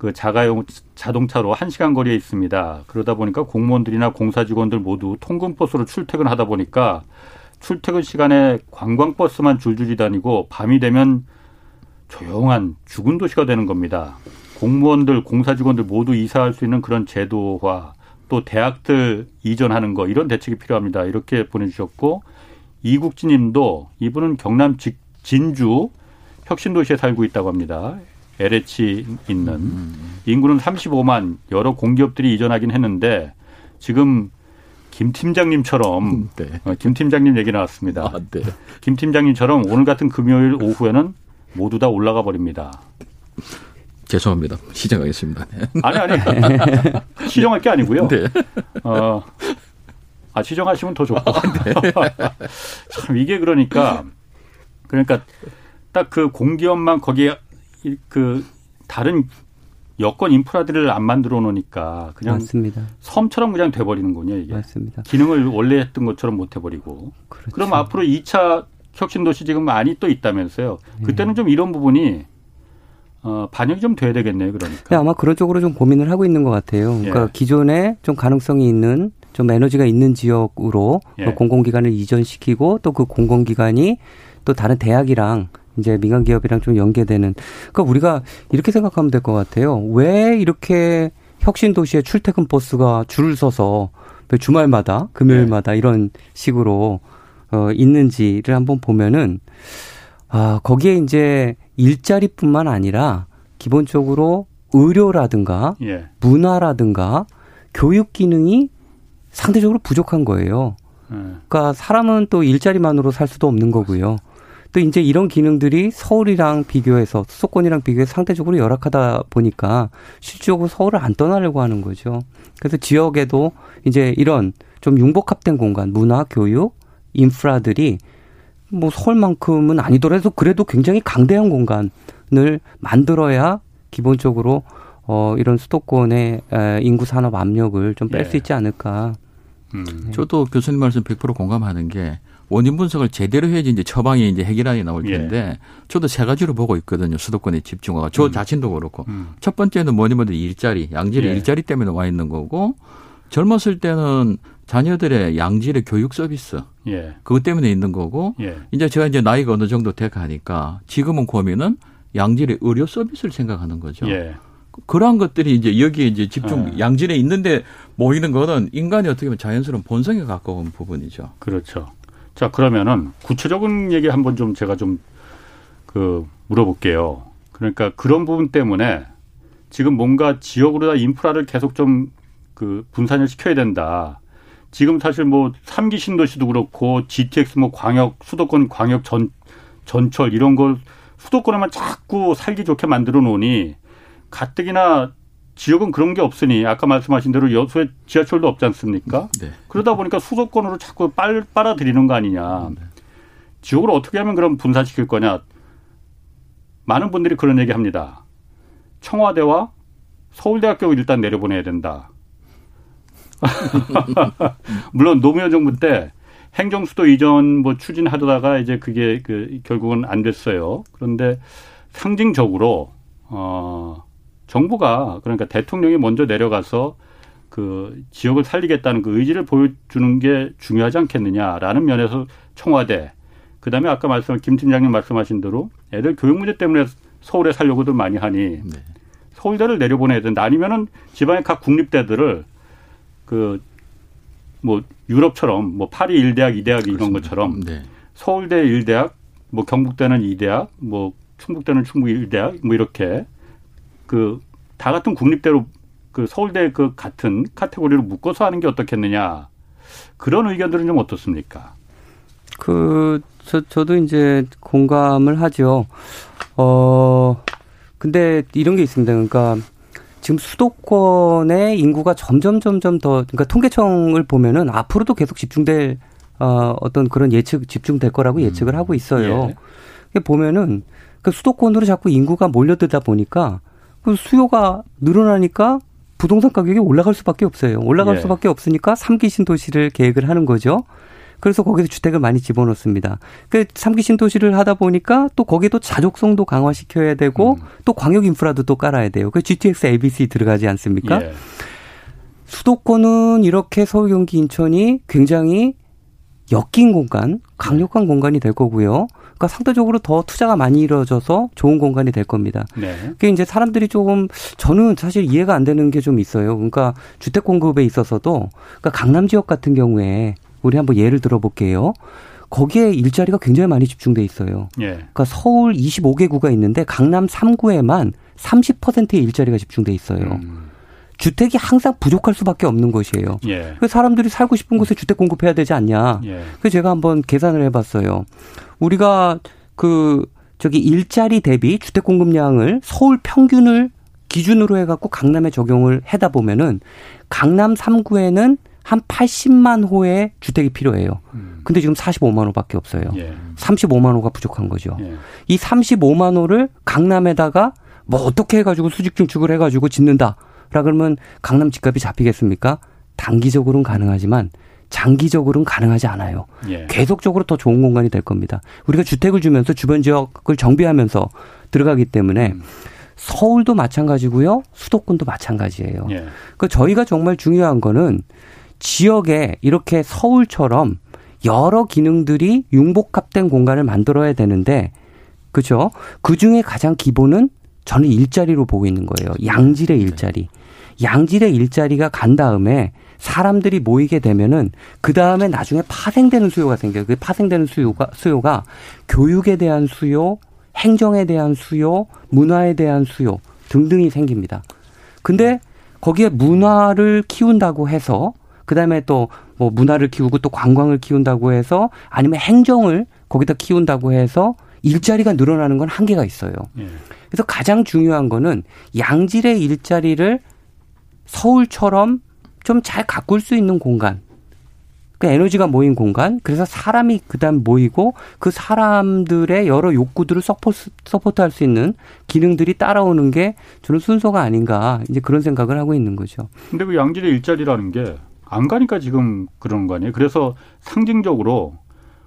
그 자가용 자동차로 1시간 거리에 있습니다. 그러다 보니까 공무원들이나 공사 직원들 모두 통근버스로 출퇴근하다 보니까 출퇴근 시간에 관광버스만 줄줄이 다니고 밤이 되면 조용한 죽은 도시가 되는 겁니다. 공무원들, 공사 직원들 모두 이사할 수 있는 그런 제도화 또 대학들 이전하는 거 이런 대책이 필요합니다. 이렇게 보내주셨고 이국진님도 이분은 경남 진주 혁신도시에 살고 있다고 합니다. LH 있는 음. 인구는 35만 여러 공기업들이 이전하긴 했는데 지금 김 팀장님처럼 음, 네. 어, 김 팀장님 얘기 나왔습니다. 아, 네. 김 팀장님처럼 오늘 같은 금요일 오후에는 모두 다 올라가 버립니다. 죄송합니다. 시정하겠습니다. 네. 아니 아니 시정할 게 아니고요. 네. 어, 아 시정하시면 더 좋고. 아, 네. 참 이게 그러니까 그러니까 딱 그 공기업만 거기에 그 다른 여권 인프라들을 안 만들어 놓으니까 그냥 맞습니다. 섬처럼 그냥 돼버리는군요 이게. 맞습니다. 기능을 원래 했던 것처럼 못 해버리고. 그렇죠. 그럼 앞으로 2차 혁신도시 지금 많이 또 있다면서요. 그때는 좀 이런 부분이 어, 반영이 좀 돼야 되겠네요, 그러니까. 네, 아마 그런 쪽으로 좀 고민을 하고 있는 것 같아요. 예. 그러니까 기존에 좀 가능성이 있는 좀 에너지가 있는 지역으로 예. 공공기관을 이전시키고 또 그 공공기관이 또 다른 대학이랑 이제 민간 기업이랑 좀 연계되는. 그러니까 우리가 이렇게 생각하면 될 것 같아요. 왜 이렇게 혁신 도시에 출퇴근 버스가 줄을 서서 주말마다 금요일마다 예. 이런 식으로 어 있는지를 한번 보면은 아 거기에 이제 일자리뿐만 아니라 기본적으로 의료라든가 예. 문화라든가 교육 기능이 상대적으로 부족한 거예요. 예. 그러니까 사람은 또 일자리만으로 살 수도 없는 거고요. 또 이제 이런 기능들이 서울이랑 비교해서 수도권이랑 비교해서 상대적으로 열악하다 보니까 실질적으로 서울을 안 떠나려고 하는 거죠. 그래서 지역에도 이제 이런 좀 융복합된 공간, 문화, 교육, 인프라들이 뭐 서울만큼은 아니더라도 그래도 굉장히 강대한 공간을 만들어야 기본적으로 어 이런 수도권의 인구 산업 압력을 좀 뺄수 예. 있지 않을까. 음. 네. 저도 교수님 말씀 100% 공감하는 게 원인 분석을 제대로 해야지 이제 처방이 이제 해결안이 나올 예. 텐데 예. 저도 세 가지로 보고 있거든요. 수도권에 집중화가. 저 음. 자신도 그렇고. 음. 첫 번째는 뭐니 뭐니 일자리, 양질의 예. 일자리 때문에 와 있는 거고 젊었을 때는 자녀들의 양질의 교육 서비스. 예. 그것 때문에 있는 거고 예. 이제 제가 이제 나이가 어느 정도 돼 가니까 지금은 고민은 양질의 의료 서비스를 생각하는 거죠. 예. 그러한 것들이 이제 여기에 이제 집중 예. 양질에 있는데 모이는 거는 인간이 어떻게 보면 자연스러운 본성에 가까운 부분이죠. 그렇죠. 자, 그러면은 구체적인 얘기 한번 좀 제가 좀 그 물어볼게요. 그러니까 그런 부분 때문에 지금 뭔가 지역으로 다 인프라를 계속 좀 그 분산을 시켜야 된다. 지금 사실 뭐 삼기 신도시도 그렇고 GTX 뭐 광역 수도권 광역 전 전철 이런 걸 수도권에만 자꾸 살기 좋게 만들어 놓으니 가뜩이나 지역은 그런 게 없으니 아까 말씀하신 대로 여수에 지하철도 없지 않습니까? 네. 그러다 보니까 수도권으로 자꾸 빨 빨아들이는 거 아니냐. 네. 지역으로 어떻게 하면 그럼 분산시킬 거냐. 많은 분들이 그런 얘기 합니다. 청와대와 서울대학교 일단 내려보내야 된다. 물론 노무현 정부 때 행정수도 이전 뭐 추진하다가 이제 그게 그 결국은 안 됐어요. 그런데 상징적으로 어 정부가 그러니까 대통령이 먼저 내려가서 그 지역을 살리겠다는 그 의지를 보여주는 게 중요하지 않겠느냐라는 면에서 청와대 그다음에 아까 말씀 김 팀장님 말씀하신 대로 애들 교육 문제 때문에 서울에 살려고들 많이 하니 네. 서울대를 내려보내야 된다 아니면은 지방의 각 국립대들을 그 뭐 유럽처럼 뭐 파리 일대학 이대학 이런 것처럼 네. 서울대 일대학 뭐 경북대는 이대학 뭐 충북대는 충북 일대학 뭐 이렇게 그 다 같은 국립대로 그 서울대 그 같은 카테고리로 묶어서 하는 게 어떻겠느냐 그런 의견들은 좀 어떻습니까? 그, 저, 저도 이제 공감을 하죠. 어, 근데 이런 게 있습니다. 그러니까 지금 수도권의 인구가 점점 점점 더 그러니까 통계청을 보면은 앞으로도 계속 집중될 어 어떤 그런 예측 집중될 거라고 음. 예측을 하고 있어요. 예. 보면은 그 수도권으로 자꾸 인구가 몰려들다 보니까 그 수요가 늘어나니까 부동산 가격이 올라갈 수밖에 없어요. 올라갈 예. 수밖에 없으니까 삼기 신도시를 계획을 하는 거죠. 그래서 거기서 주택을 많이 집어넣습니다. 그 삼기 신도시를 하다 보니까 또 거기에 도 자족성도 강화시켜야 되고 음. 또 광역 인프라도 또 깔아야 돼요. 그 GTX ABC 들어가지 않습니까? 예. 수도권은 이렇게 서울, 경기, 인천이 굉장히 엮인 공간, 강력한 공간이 될 거고요. 그러니까 상대적으로 더 투자가 많이 이루어져서 좋은 공간이 될 겁니다. 네. 그게 이제 사람들이 조금 저는 사실 이해가 안 되는 게 좀 있어요. 그러니까 주택 공급에 있어서도 그러니까 강남 지역 같은 경우에 우리 한번 예를 들어볼게요. 거기에 일자리가 굉장히 많이 집중돼 있어요. 예. 그러니까 서울 25개 구가 있는데 강남 3구에만 30%의 일자리가 집중돼 있어요. 음. 주택이 항상 부족할 수밖에 없는 것이에요. 예. 그 사람들이 살고 싶은 곳에 주택 공급해야 되지 않냐. 예. 그래서 제가 한번 계산을 해봤어요. 우리가 그 저기 일자리 대비 주택 공급량을 서울 평균을 기준으로 해갖고 강남에 적용을 해다 보면은 강남 3구에는 한 80만 호의 주택이 필요해요. 음. 근데 지금 45만 호밖에 없어요. 예. 35만 호가 부족한 거죠. 예. 이 35만 호를 강남에다가 뭐 어떻게 해가지고 수직 중축을 해가지고 짓는다. 라 그러면 강남 집값이 잡히겠습니까? 단기적으로는 가능하지만 장기적으로는 가능하지 않아요. 예. 계속적으로 더 좋은 공간이 될 겁니다. 우리가 주택을 주면서 주변 지역을 정비하면서 들어가기 때문에 음. 서울도 마찬가지고요. 수도권도 마찬가지예요. 예. 그 저희가 정말 중요한 거는 지역에 이렇게 서울처럼 여러 기능들이 융복합된 공간을 만들어야 되는데 그죠? 그 중에 가장 기본은 저는 일자리로 보고 있는 거예요. 양질의 네. 일자리. 양질의 일자리가 간 다음에 사람들이 모이게 되면은 그 다음에 나중에 파생되는 수요가 생겨요. 그 파생되는 수요가 수요가 교육에 대한 수요, 행정에 대한 수요, 문화에 대한 수요 등등이 생깁니다. 근데 거기에 문화를 키운다고 해서 그다음에 또 뭐 문화를 키우고 또 관광을 키운다고 해서 아니면 행정을 거기다 키운다고 해서 일자리가 늘어나는 건 한계가 있어요. 예. 그래서 가장 중요한 거는 양질의 일자리를 서울처럼 좀 잘 가꿀 수 있는 공간. 그 에너지가 모인 공간. 그래서 사람이 그다음 모이고 그 사람들의 여러 욕구들을 support, support할 수 있는 기능들이 따라오는 게 저는 순서가 아닌가 이제 그런 생각을 하고 있는 거죠. 근데 그 양질의 일자리라는 게 안 가니까 지금 그런 거 아니에요. 그래서 상징적으로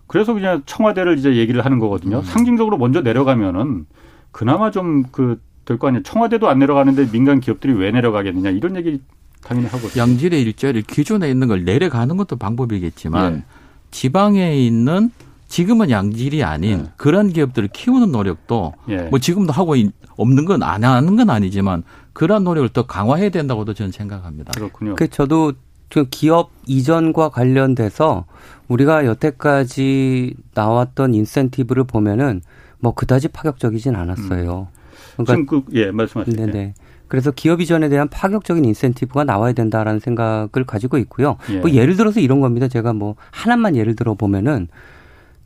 그래서 그냥 청와대를 이제 얘기를 하는 거거든요. 음. 상징적으로 먼저 내려가면은 그나마 좀그 될 거 아니에요. 청와대도 안 내려가는데 민간 기업들이 왜 내려가겠느냐 이런 얘기 당연히 하고 양질의 일자리 기존에 있는 걸 내려가는 것도 방법이겠지만 네. 지방에 있는 지금은 양질이 아닌 네. 그런 기업들을 키우는 노력도 네. 뭐 지금도 하고 없는 건 안 하는 건 아니지만 그런 노력을 더 강화해야 된다고도 저는 생각합니다. 그렇군요. 그 저도 그 기업 이전과 관련돼서 우리가 여태까지 나왔던 인센티브를 보면은 뭐 그다지 파격적이진 않았어요. 음. 그러니까 그, 예, 말씀하세요. 네네. 그래서 기업 이전에 대한 파격적인 인센티브가 나와야 된다라는 생각을 가지고 있고요. 예. 뭐 예를 들어서 이런 겁니다. 제가 뭐 하나만 예를 들어 보면은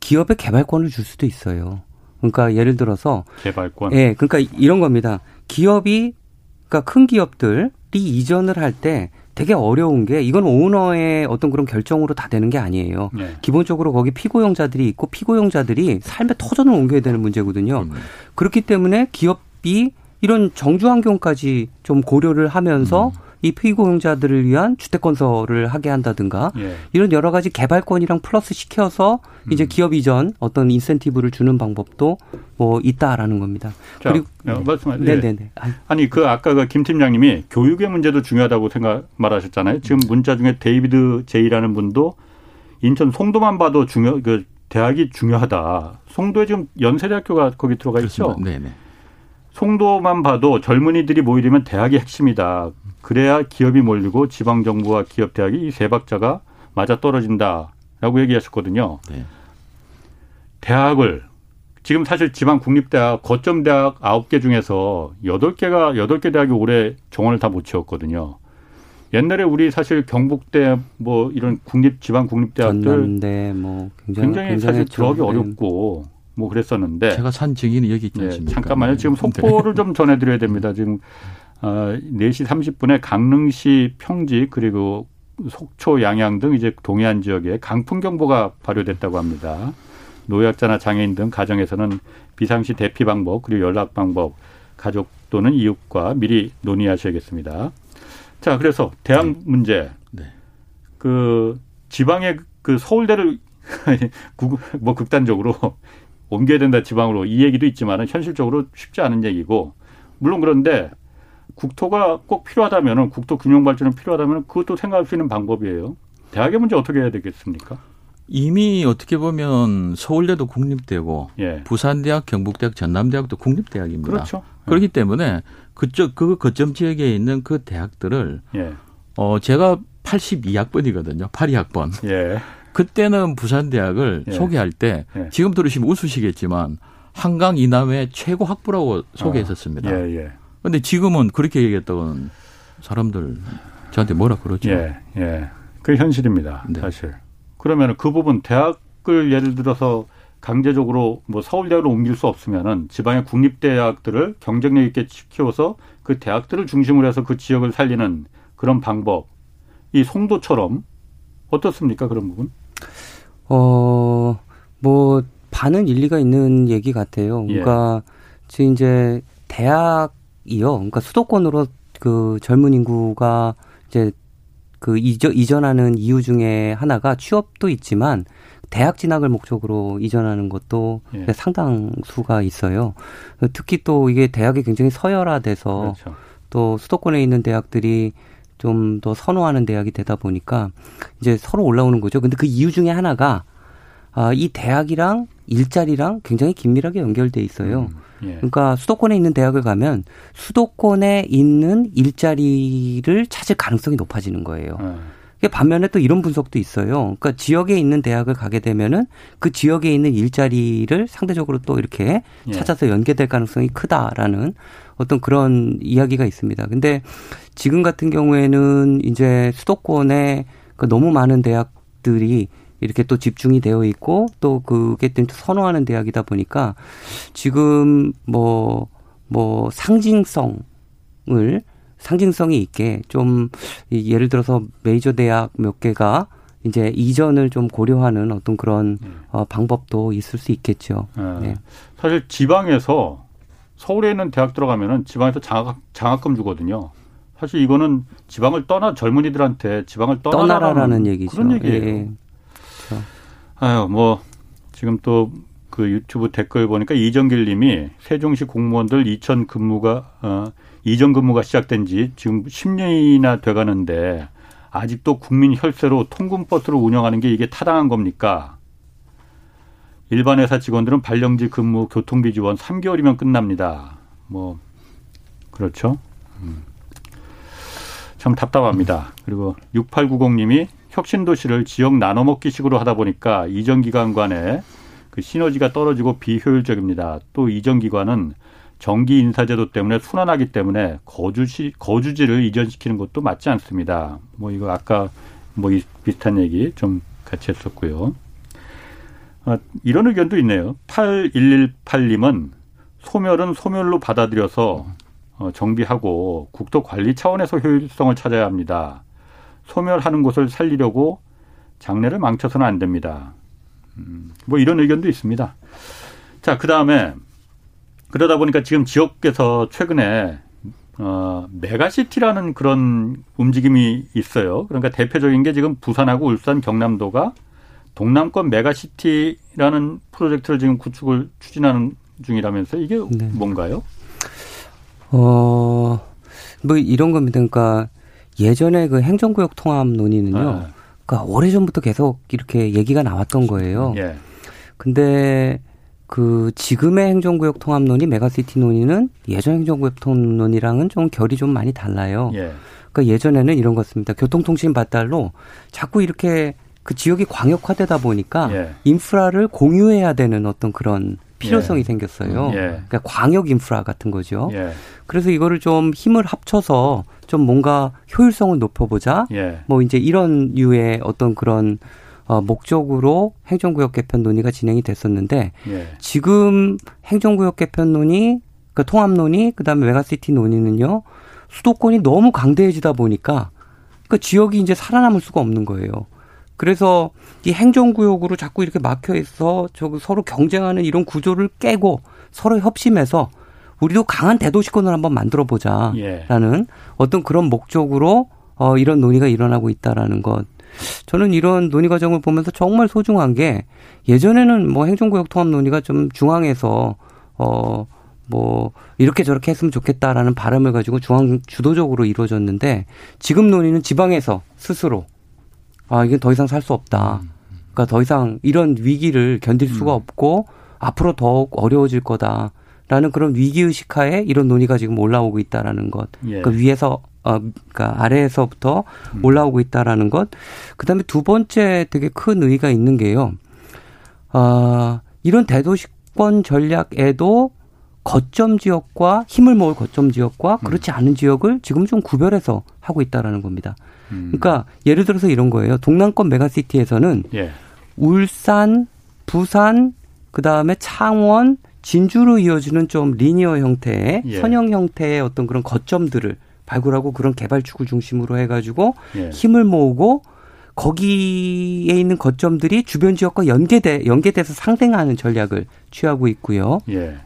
기업에 개발권을 줄 수도 있어요. 그러니까 예를 들어서 개발권. 예, 그러니까 이런 겁니다. 기업이 그러니까 큰 기업들이 이전을 할 때 되게 어려운 게 이건 오너의 어떤 그런 결정으로 다 되는 게 아니에요. 네. 기본적으로 거기 피고용자들이 있고 피고용자들이 삶의 터전을 옮겨야 되는 문제거든요. 음. 그렇기 때문에 기업 이 이런 정주 환경까지 좀 고려를 하면서 음. 이 피고용자들을 위한 주택 건설을 하게 한다든가 예. 이런 여러 가지 개발권이랑 플러스 시켜서 음. 이제 기업 이전 어떤 인센티브를 주는 방법도 뭐 있다라는 겁니다. 자, 그리고 어, 말씀하세요. 네네네. 아니 그 아까 그김 팀장님이 교육의 문제도 중요하다고 생각 말하셨잖아요. 지금 문자 중에 데이비드 제이라는 분도 인천 송도만 봐도 중요 그 대학이 중요하다. 송도에 지금 연세대학교가 거기 들어가 있죠. 네네. 송도만 봐도 젊은이들이 모이려면 대학이 핵심이다. 그래야 기업이 몰리고 지방 정부와 기업 대학이 이 세 박자가 맞아 떨어진다라고 얘기하셨거든요. 네. 대학을 지금 사실 지방 국립대학 거점 대학 9개 중에서 8개가 8개 대학이 올해 정원을 다 못 채웠거든요. 옛날에 우리 사실 경북대 뭐 이런 국립 지방 국립대학들 전남대 뭐 굉장히, 굉장히 사실 들어가기 어렵고 뭐 그랬었는데 제가 산 증인이 여기 있지 네, 않습니까? 네, 잠깐만요. 지금 속보를 좀 전해드려야 됩니다. 지금 어, 4시 30분에 강릉시 평지 그리고 속초, 양양 등 이제 동해안 지역에 강풍 경보가 발효됐다고 합니다. 노약자나 장애인 등 가정에서는 비상시 대피 방법 그리고 연락 방법 가족 또는 이웃과 미리 논의하셔야겠습니다. 자, 그래서 대학 네. 문제. 네. 그 지방의 그 서울대를 뭐 극단적으로 옮겨야 된다 지방으로 이 얘기도 있지만은 현실적으로 쉽지 않은 얘기고 물론 그런데 국토가 꼭 필요하다면은 국토 균형 발전이 필요하다면 그것도 생각할 수 있는 방법이에요. 대학의 문제 어떻게 해야 되겠습니까? 이미 어떻게 보면 서울대도 국립대고 예. 부산대학, 경북대학, 전남대학도 국립대학입니다. 그렇죠. 그렇기 예. 때문에 그쪽 그 거점 지역에 있는 그 대학들을 예. 어 제가 82학번이거든요. 82학번. 예. 그때는 부산대학을 예. 소개할 때 예. 지금 들으시면 웃으시겠지만 한강 이남의 최고 학부라고 소개했었습니다. 아, 예, 예. 근데 지금은 그렇게 얘기했던 사람들 저한테 뭐라 그러죠? 예, 예. 그 현실입니다. 네. 사실. 그러면 그 부분 대학을 예를 들어서 강제적으로 뭐 서울대학으로 옮길 수 없으면은 지방의 국립대학들을 경쟁력 있게 키워서 그 대학들을 중심으로 해서 그 지역을 살리는 그런 방법. 이 송도처럼 어떻습니까 그런 부분? 어, 뭐 반은 일리가 있는 얘기 같아요. 예. 그러니까 지금 이제 대학이요. 그러니까 수도권으로 그 젊은 인구가 이제 그 이전, 이전하는 이유 중에 하나가 취업도 있지만 대학 진학을 목적으로 이전하는 것도 예. 상당수가 있어요. 특히 또 이게 대학이 굉장히 서열화돼서 그렇죠. 또 수도권에 있는 대학들이 좀 더 선호하는 대학이 되다 보니까 이제 서로 올라오는 거죠. 근데 그 이유 중에 하나가 아, 이 대학이랑 일자리랑 굉장히 긴밀하게 연결돼 있어요. 음. 예. 그러니까 수도권에 있는 대학을 가면 수도권에 있는 일자리를 찾을 가능성이 높아지는 거예요. 예. 반면에 또 이런 분석도 있어요. 그러니까 지역에 있는 대학을 가게 되면은 그 지역에 있는 일자리를 상대적으로 또 이렇게 예. 찾아서 연계될 가능성이 크다라는 어떤 그런 이야기가 있습니다. 근데 지금 같은 경우에는 이제 수도권에 그 너무 많은 대학들이 이렇게 또 집중이 되어 있고 또 그게 또 선호하는 대학이다 보니까 지금 뭐뭐 뭐 상징성을 상징성이 있게 좀 예를 들어서 메이저 대학 몇 개가 이제 이전을 좀 고려하는 어떤 그런 네. 어, 방법도 있을 수 있겠죠. 네. 네. 사실 지방에서 서울에 있는 대학 들어가면은 지방에서 장학 장학금 주거든요. 사실 이거는 지방을 떠나 젊은이들한테 지방을 떠나라는 얘기죠. 그런 얘기예요. 예. 그렇죠. 아유, 뭐 지금 또 그 유튜브 댓글 보니까 이정길 님이 세종시 공무원들 이천 근무가 어 이전 근무가 시작된 지 지금 10년이나 돼 가는데 아직도 국민 혈세로 통금 버스를 운영하는 게 이게 타당한 겁니까? 일반 회사 직원들은 발령지 근무 교통비 지원 3개월이면 끝납니다. 뭐 그렇죠. 음. 참 답답합니다. 그리고 6890님이 혁신도시를 지역 나눠먹기 식으로 하다 보니까 이전기관 간의 그 시너지가 떨어지고 비효율적입니다. 또 이전기관은 정기 인사제도 때문에 순환하기 때문에 거주지 거주지를 이전시키는 것도 맞지 않습니다. 뭐 이거 아까 뭐 비슷한 얘기 좀 같이 했었고요. 아, 이런 의견도 있네요. 8118님은 소멸은 소멸로 받아들여서 어, 정비하고 국토 관리 차원에서 효율성을 찾아야 합니다. 소멸하는 곳을 살리려고 장례를 망쳐서는 안 됩니다. 음, 뭐 이런 의견도 있습니다. 자, 그 다음에 그러다 보니까 지금 지역에서 최근에 어, 메가시티라는 그런 움직임이 있어요. 그러니까 대표적인 게 지금 부산하고 울산, 경남도가 동남권 메가시티라는 프로젝트를 지금 구축을 추진하는 중이라면서 이게 네. 뭔가요? 어, 뭐 이런 겁니다. 그러니까 예전에 그 행정구역 통합 논의는요. 네. 그러니까 오래 전부터 계속 이렇게 얘기가 나왔던 거예요. 예. 근데 그 지금의 행정구역 통합 논의, 메가시티 논의는 예전 행정구역 통합 논의랑은 좀 결이 좀 많이 달라요. 예. 그러니까 예전에는 이런 것같습니다 교통통신 발달로 자꾸 이렇게 그 지역이 광역화되다 보니까 예. 인프라를 공유해야 되는 어떤 그런 필요성이 예. 생겼어요. 예. 그러니까 광역 인프라 같은 거죠. 예. 그래서 이거를 좀 힘을 합쳐서 좀 뭔가 효율성을 높여보자. 예. 뭐 이제 이런 류의 어떤 그런 어, 목적으로 행정구역 개편 논의가 진행이 됐었는데 예. 지금 행정구역 개편 논의, 그 통합 논의, 그다음에 메가시티 논의는요 수도권이 너무 강대해지다 보니까 그 지역이 이제 살아남을 수가 없는 거예요. 그래서 이 행정구역으로 자꾸 이렇게 막혀 있어 저 서로 경쟁하는 이런 구조를 깨고 서로 협심해서 우리도 강한 대도시권을 한번 만들어 보자라는 예. 어떤 그런 목적으로 어 이런 논의가 일어나고 있다라는 것. 저는 이런 논의 과정을 보면서 정말 소중한 게 예전에는 뭐 행정구역 통합 논의가 좀 중앙에서 어 뭐 이렇게 저렇게 했으면 좋겠다라는 바람을 가지고 중앙 주도적으로 이루어졌는데 지금 논의는 지방에서 스스로 아 이게 더 이상 살 수 없다. 그러니까 더 이상 이런 위기를 견딜 수가 음. 없고 앞으로 더욱 어려워질 거다라는 그런 위기 의식하에 이런 논의가 지금 올라오고 있다라는 것. 예. 그러니까 위에서 어 그러니까 아래에서부터 음. 올라오고 있다라는 것. 그다음에 두 번째 되게 큰 의의가 있는 게요. 아 이런 대도시권 전략에도 거점 지역과 힘을 모을 거점 지역과 그렇지 않은 지역을 지금 좀 구별해서 하고 있다라는 겁니다. 음. 그러니까 예를 들어서 이런 거예요. 동남권 메가시티에서는 예. 울산, 부산, 그 다음에 창원, 진주로 이어지는 좀 리니어 형태의 예. 선형 형태의 어떤 그런 거점들을 발굴하고 그런 개발축을 중심으로 해가지고 예. 힘을 모으고 거기에 있는 거점들이 주변 지역과 연계돼 연계돼서 상생하는 전략을 취하고 있고요. 예.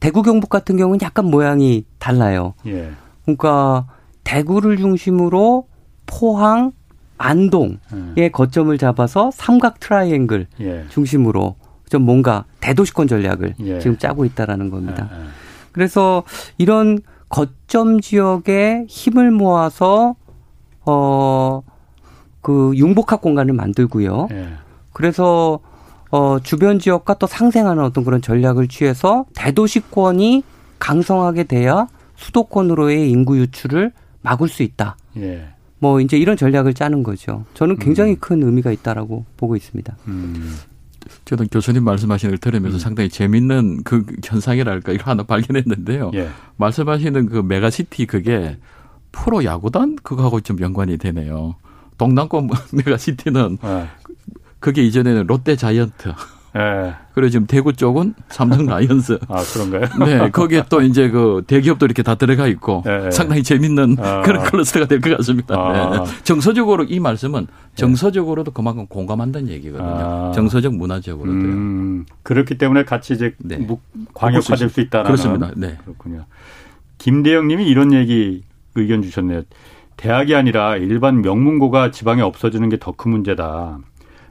대구 경북 같은 경우는 약간 모양이 달라요. 예. 그러니까 대구를 중심으로 포항, 안동의 음. 거점을 잡아서 삼각 트라이앵글 예. 중심으로 좀 뭔가 대도시권 전략을 예. 지금 짜고 있다라는 겁니다. 예, 예. 그래서 이런 거점 지역에 힘을 모아서 어 그 융복합 공간을 만들고요. 예. 그래서 어 주변 지역과 또 상생하는 어떤 그런 전략을 취해서 대도시권이 강성하게 돼야 수도권으로의 인구 유출을 막을 수 있다. 예. 뭐 이제 이런 전략을 짜는 거죠. 저는 굉장히 음. 큰 의미가 있다라고 보고 있습니다. 음. 저는 교수님 말씀하시는 걸 들으면서 음. 상당히 재밌는 그 현상이랄까 이거 하나 발견했는데요. 예. 말씀하시는 그 메가시티 그게 프로 야구단 그거하고 좀 연관이 되네요. 동남권 메가시티는 예. 그게 이전에는 롯데 자이언트 예. 그리고 지금 대구 쪽은 삼성 라이언스. 아, 그런가요? 네. 거기에 또 이제 그 대기업도 이렇게 다 들어가 있고 예. 상당히 재밌는 아. 그런 클러스터가 될 것 같습니다. 아. 네. 정서적으로 이 말씀은 정서적으로도 그만큼 공감한다는 얘기거든요. 아. 정서적 문화적으로도요. 음, 그렇기 때문에 같이 이제 네. 광역화될 수 있다는 그렇습니다. 네. 그렇군요. 김대영 님이 이런 얘기 의견 주셨네요. 대학이 아니라 일반 명문고가 지방에 없어지는 게 더 큰 문제다.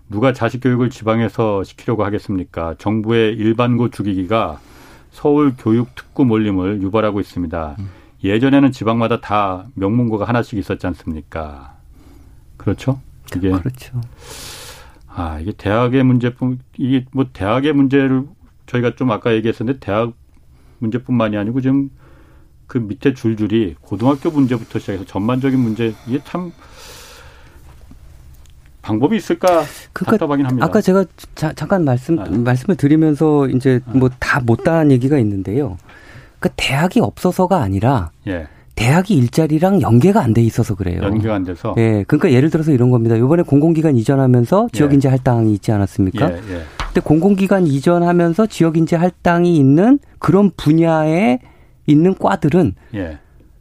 누가 자식 교육을 지방에서 시키려고 하겠습니까? 정부의 일반고 주기기가 서울 교육 특구 몰림을 유발하고 있습니다. 음. 예전에는 지방마다 다 명문고가 하나씩 있었지 않습니까? 그렇죠? 이게 그렇죠. 아 이게 대학의 문제뿐 이게 뭐 대학의 문제를 저희가 좀 아까 얘기했었는데 대학 문제뿐만이 아니고 지금 그 밑에 줄줄이 고등학교 문제부터 시작해서 전반적인 문제 이게 참 방법이 있을까 그러니까 답답하긴 합니다. 아까 제가 자, 잠깐 말씀 아. 말씀을 드리면서 이제 아. 뭐다 못다한 얘기가 있는데요. 그 대학이 없어서가 아니라 예. 대학이 일자리랑 연계가 안 돼 있어서 그래요. 연계가 안 돼서. 예. 그러니까 예를 들어서 이런 겁니다. 이번에 공공기관 이전하면서 예. 지역인재 할당이 있지 않았습니까? 예, 예. 근데 공공기관 이전하면서 지역인재 할당이 있는 그런 분야에 있는 과들은 예.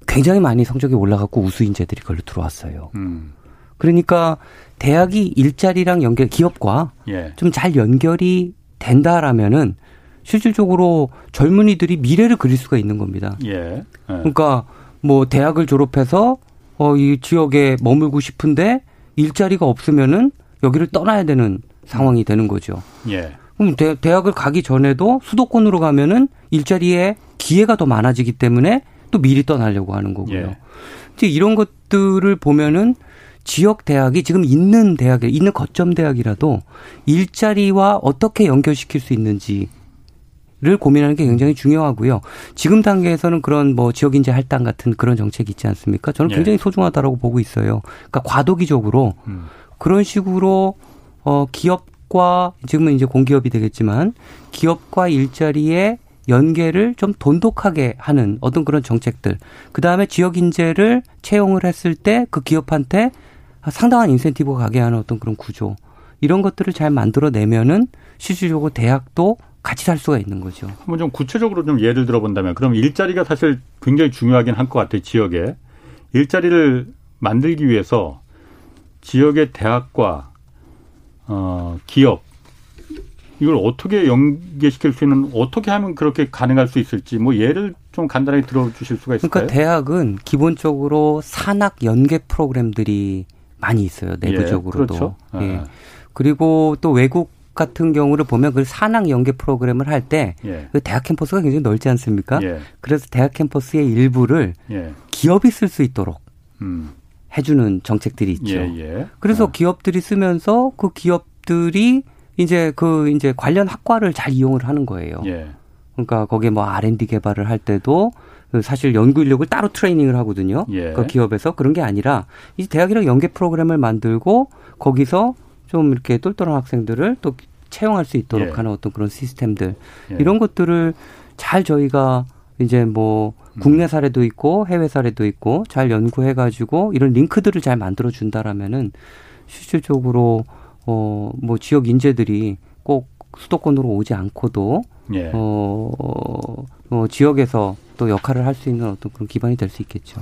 굉장히 많이 성적이 올라갔고 우수 인재들이 걸로 들어왔어요. 음. 그러니까 대학이 일자리랑 연결 기업과 예. 좀잘 연결이 된다라면은 실질적으로 젊은이들이 미래를 그릴 수가 있는 겁니다. 예. 예. 그러니까 뭐 대학을 졸업해서 어 이 지역에 머물고 싶은데 일자리가 없으면은 여기를 떠나야 되는 상황이 되는 거죠. 예. 그럼 대, 대학을 가기 전에도 수도권으로 가면은 일자리에 기회가 더 많아지기 때문에 또 미리 떠나려고 하는 거고요. 예. 이제 이런 것들을 보면은 지역 대학이 지금 있는 대학에 있는 거점 대학이라도 일자리와 어떻게 연결시킬 수 있는지 를 고민하는 게 굉장히 중요하고요. 지금 단계에서는 그런 뭐 지역 인재 할당 같은 그런 정책이 있지 않습니까? 저는 예. 굉장히 예. 소중하다라고 보고 있어요. 그러니까 과도기적으로 음. 그런 식으로 어 기업 기업과 지금은 이제 공기업이 되겠지만 기업과 일자리의 연계를 좀 돈독하게 하는 어떤 그런 정책들. 그 다음에 지역 인재를 채용을 했을 때 그 기업한테 상당한 인센티브가 가게 하는 어떤 그런 구조. 이런 것들을 잘 만들어내면은 실질적으로 대학도 같이 살 수가 있는 거죠. 한번 좀 구체적으로 좀 예를 들어본다면 그럼 일자리가 사실 굉장히 중요하긴 할것 같아요. 지역에. 일자리를 만들기 위해서 지역의 대학과 어, 기업 이걸 어떻게 연계시킬 수 있는 어떻게 하면 그렇게 가능할 수 있을지 뭐 예를 좀 간단하게 들어주실 수가 있을까요? 그러니까 대학은 기본적으로 산학 연계 프로그램들이 많이 있어요 예, 내부적으로도. 예, 그렇죠. 예. 그리고 또 외국 같은 경우를 보면 그 산학 연계 프로그램을 할때 예. 그 대학 캠퍼스가 굉장히 넓지 않습니까? 예. 그래서 대학 캠퍼스의 일부를 예. 기업이 쓸 수 있도록 음. 해주는 정책들이 있죠. 예, 예. 그래서 어. 기업들이 쓰면서 그 기업들이 이제 그 이제 관련 학과를 잘 이용을 하는 거예요. 예. 그러니까 거기에 뭐 R&D 개발을 할 때도 그 사실 연구 인력을 따로 트레이닝을 하거든요. 예. 그 기업에서 그런 게 아니라 이제 대학이랑 연계 프로그램을 만들고 거기서 좀 이렇게 똘똘한 학생들을 또 채용할 수 있도록 예. 하는 어떤 그런 시스템들 예. 이런 것들을 잘 저희가 이제 뭐 음. 국내 사례도 있고 해외 사례도 있고 잘 연구해 가지고 이런 링크들을 잘 만들어 준다라면은 실질적으로 어, 뭐 지역 인재들이 꼭 수도권으로 오지 않고도 예. 어, 어, 지역에서 또 역할을 할 수 있는 어떤 그런 기반이 될 수 있겠죠.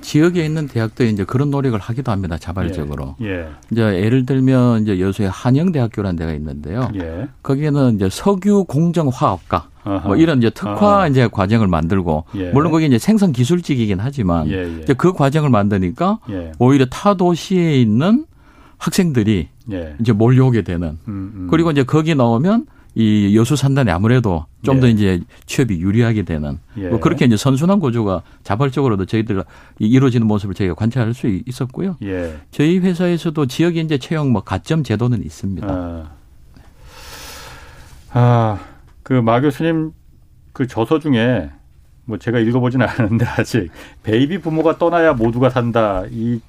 지역에 있는 대학들이 이제 그런 노력을 하기도 합니다. 자발적으로. 예. 예. 이제 예를 들면 이제 여수의 한영대학교라는 데가 있는데요. 예. 거기에는 이제 석유 공정 화학과 뭐 이런 이제 특화 아하. 이제 과정을 만들고 예. 물론 거기 이제 생산 기술직이긴 하지만 예, 예. 이제 그 과정을 만드니까 오히려 타 도시에 있는 학생들이 예. 이제 몰려오게 되는 음, 음. 그리고 이제 거기 나오면 이 여수 산단에 아무래도 좀더 예. 이제 취업이 유리하게 되는 예. 뭐 그렇게 이제 선순환 구조가 자발적으로도 저희들 이루어지는 모습을 저희가 관찰할 수 있었고요. 예. 저희 회사에서도 지역 인재 채용 뭐 가점 제도는 있습니다. 아, 아 그마 교수님 그 저서 중에 뭐 제가 읽어보진 않았는데 아직 베이비 부머가 떠나야 모두가 산다 이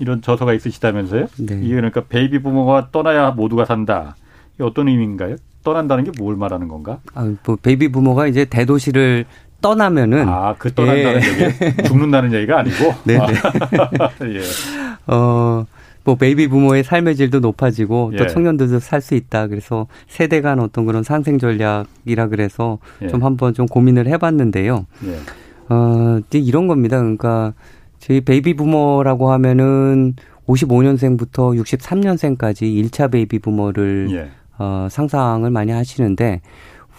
이런 저서가 있으시다면서요? 네. 이게 그러니까 베이비 부머가 떠나야 모두가 산다. 이 어떤 의미인가요? 떠난다는 게 뭘 말하는 건가? 아, 뭐 베이비 부머가 이제 대도시를 떠나면은 아, 그 떠난다는 예. 얘기 죽는다는 얘기가 아니고. 네. 네. 예. 어, 뭐 베이비 부머의 삶의 질도 높아지고 예. 또 청년들도 살 수 있다. 그래서 세대 간 어떤 그런 상생 전략이라 그래서 예. 좀 한번 좀 고민을 해 봤는데요. 예. 어, 이런 겁니다. 그러니까 저희 베이비 부머라고 하면은 55년생부터 63년생까지 1차 베이비 부머를 예. 어, 상상을 많이 하시는데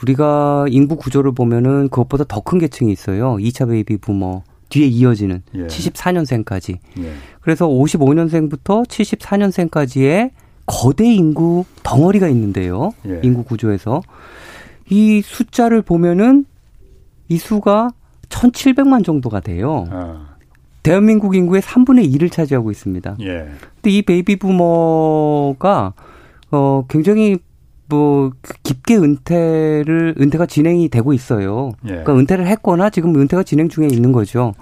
우리가 인구 구조를 보면은 그것보다 더 큰 계층이 있어요. 2차 베이비 부머 뒤에 이어지는 예. 74년생까지. 예. 그래서 55년생부터 74년생까지의 거대 인구 덩어리가 있는데요. 예. 인구 구조에서 이 숫자를 보면은 이 수가 1,700만 정도가 돼요. 아. 대한민국 인구의 3분의 1을 차지하고 있습니다. 예. 근데 이 베이비 부머가 어 굉장히 뭐 깊게 은퇴를 은퇴가 진행이 되고 있어요. 예. 그러니까 은퇴를 했거나 지금 은퇴가 진행 중에 있는 거죠.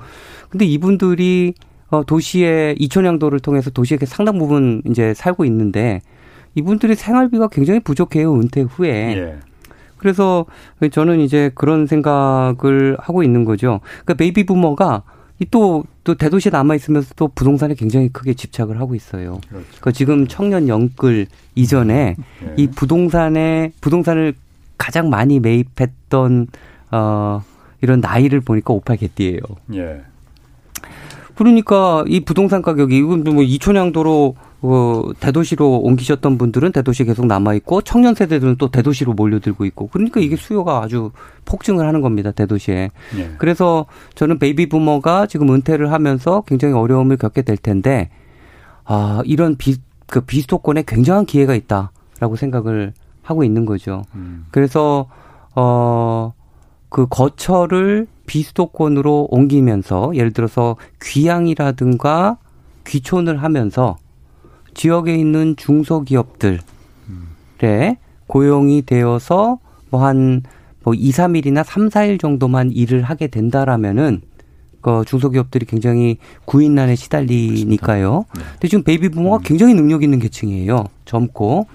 근데 이분들이 어 도시의 이촌양도를 통해서 도시에 상당 부분 이제 살고 있는데 이분들의 생활비가 굉장히 부족해요. 은퇴 후에. 예. 그래서 저는 이제 그런 생각을 하고 있는 거죠. 그러니까 베이비 부머가 또, 또 대도시에 남아 있으면서 또 부동산에 굉장히 크게 집착을 하고 있어요. 그렇죠. 그러니까 지금 청년 영끌 이전에 네. 이 부동산에, 부동산을 가장 많이 매입했던, 어, 이런 나이를 보니까 오팔 개띠예요. 예. 그러니까 이 부동산 가격이 이건 뭐 이촌향도로 어, 대도시로 옮기셨던 분들은 대도시에 계속 남아 있고 청년 세대들은 또 대도시로 몰려들고 있고 그러니까 이게 수요가 아주 폭증을 하는 겁니다 대도시에. 예. 그래서 저는 베이비 부머가 지금 은퇴를 하면서 굉장히 어려움을 겪게 될 텐데 아 이런 비 그 비수도권에 굉장한 기회가 있다라고 생각을 하고 있는 거죠. 음. 그래서 어. 그 거처를 비수도권으로 옮기면서 예를 들어서 귀향이라든가 귀촌을 하면서 지역에 있는 중소기업들에 고용이 되어서 뭐한뭐 2, 3일이나 3, 4일 정도만 일을 하게 된다라면은 그 중소기업들이 굉장히 구인난에 시달리니까요. 네. 근데 지금 베이비 부모가 음. 굉장히 능력 있는 계층이에요. 젊고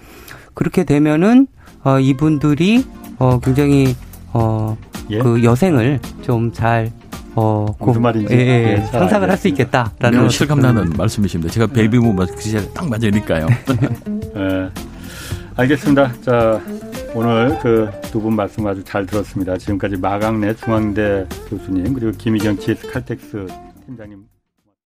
그렇게 되면은 어, 이분들이 어, 굉장히 어, 예? 그 여생을 좀 잘 어, 무슨 말인지 예, 예, 예 상상을 할 수 있겠다라는 실감나는 말씀이십니다. 제가 벨비무만 그 시절에 딱 맞으니까요. 예. 알겠습니다. 자, 오늘 그 두 분 말씀 아주 잘 들었습니다. 지금까지 마강래 중앙대 교수님 그리고 김희경 GS 칼텍스 팀장님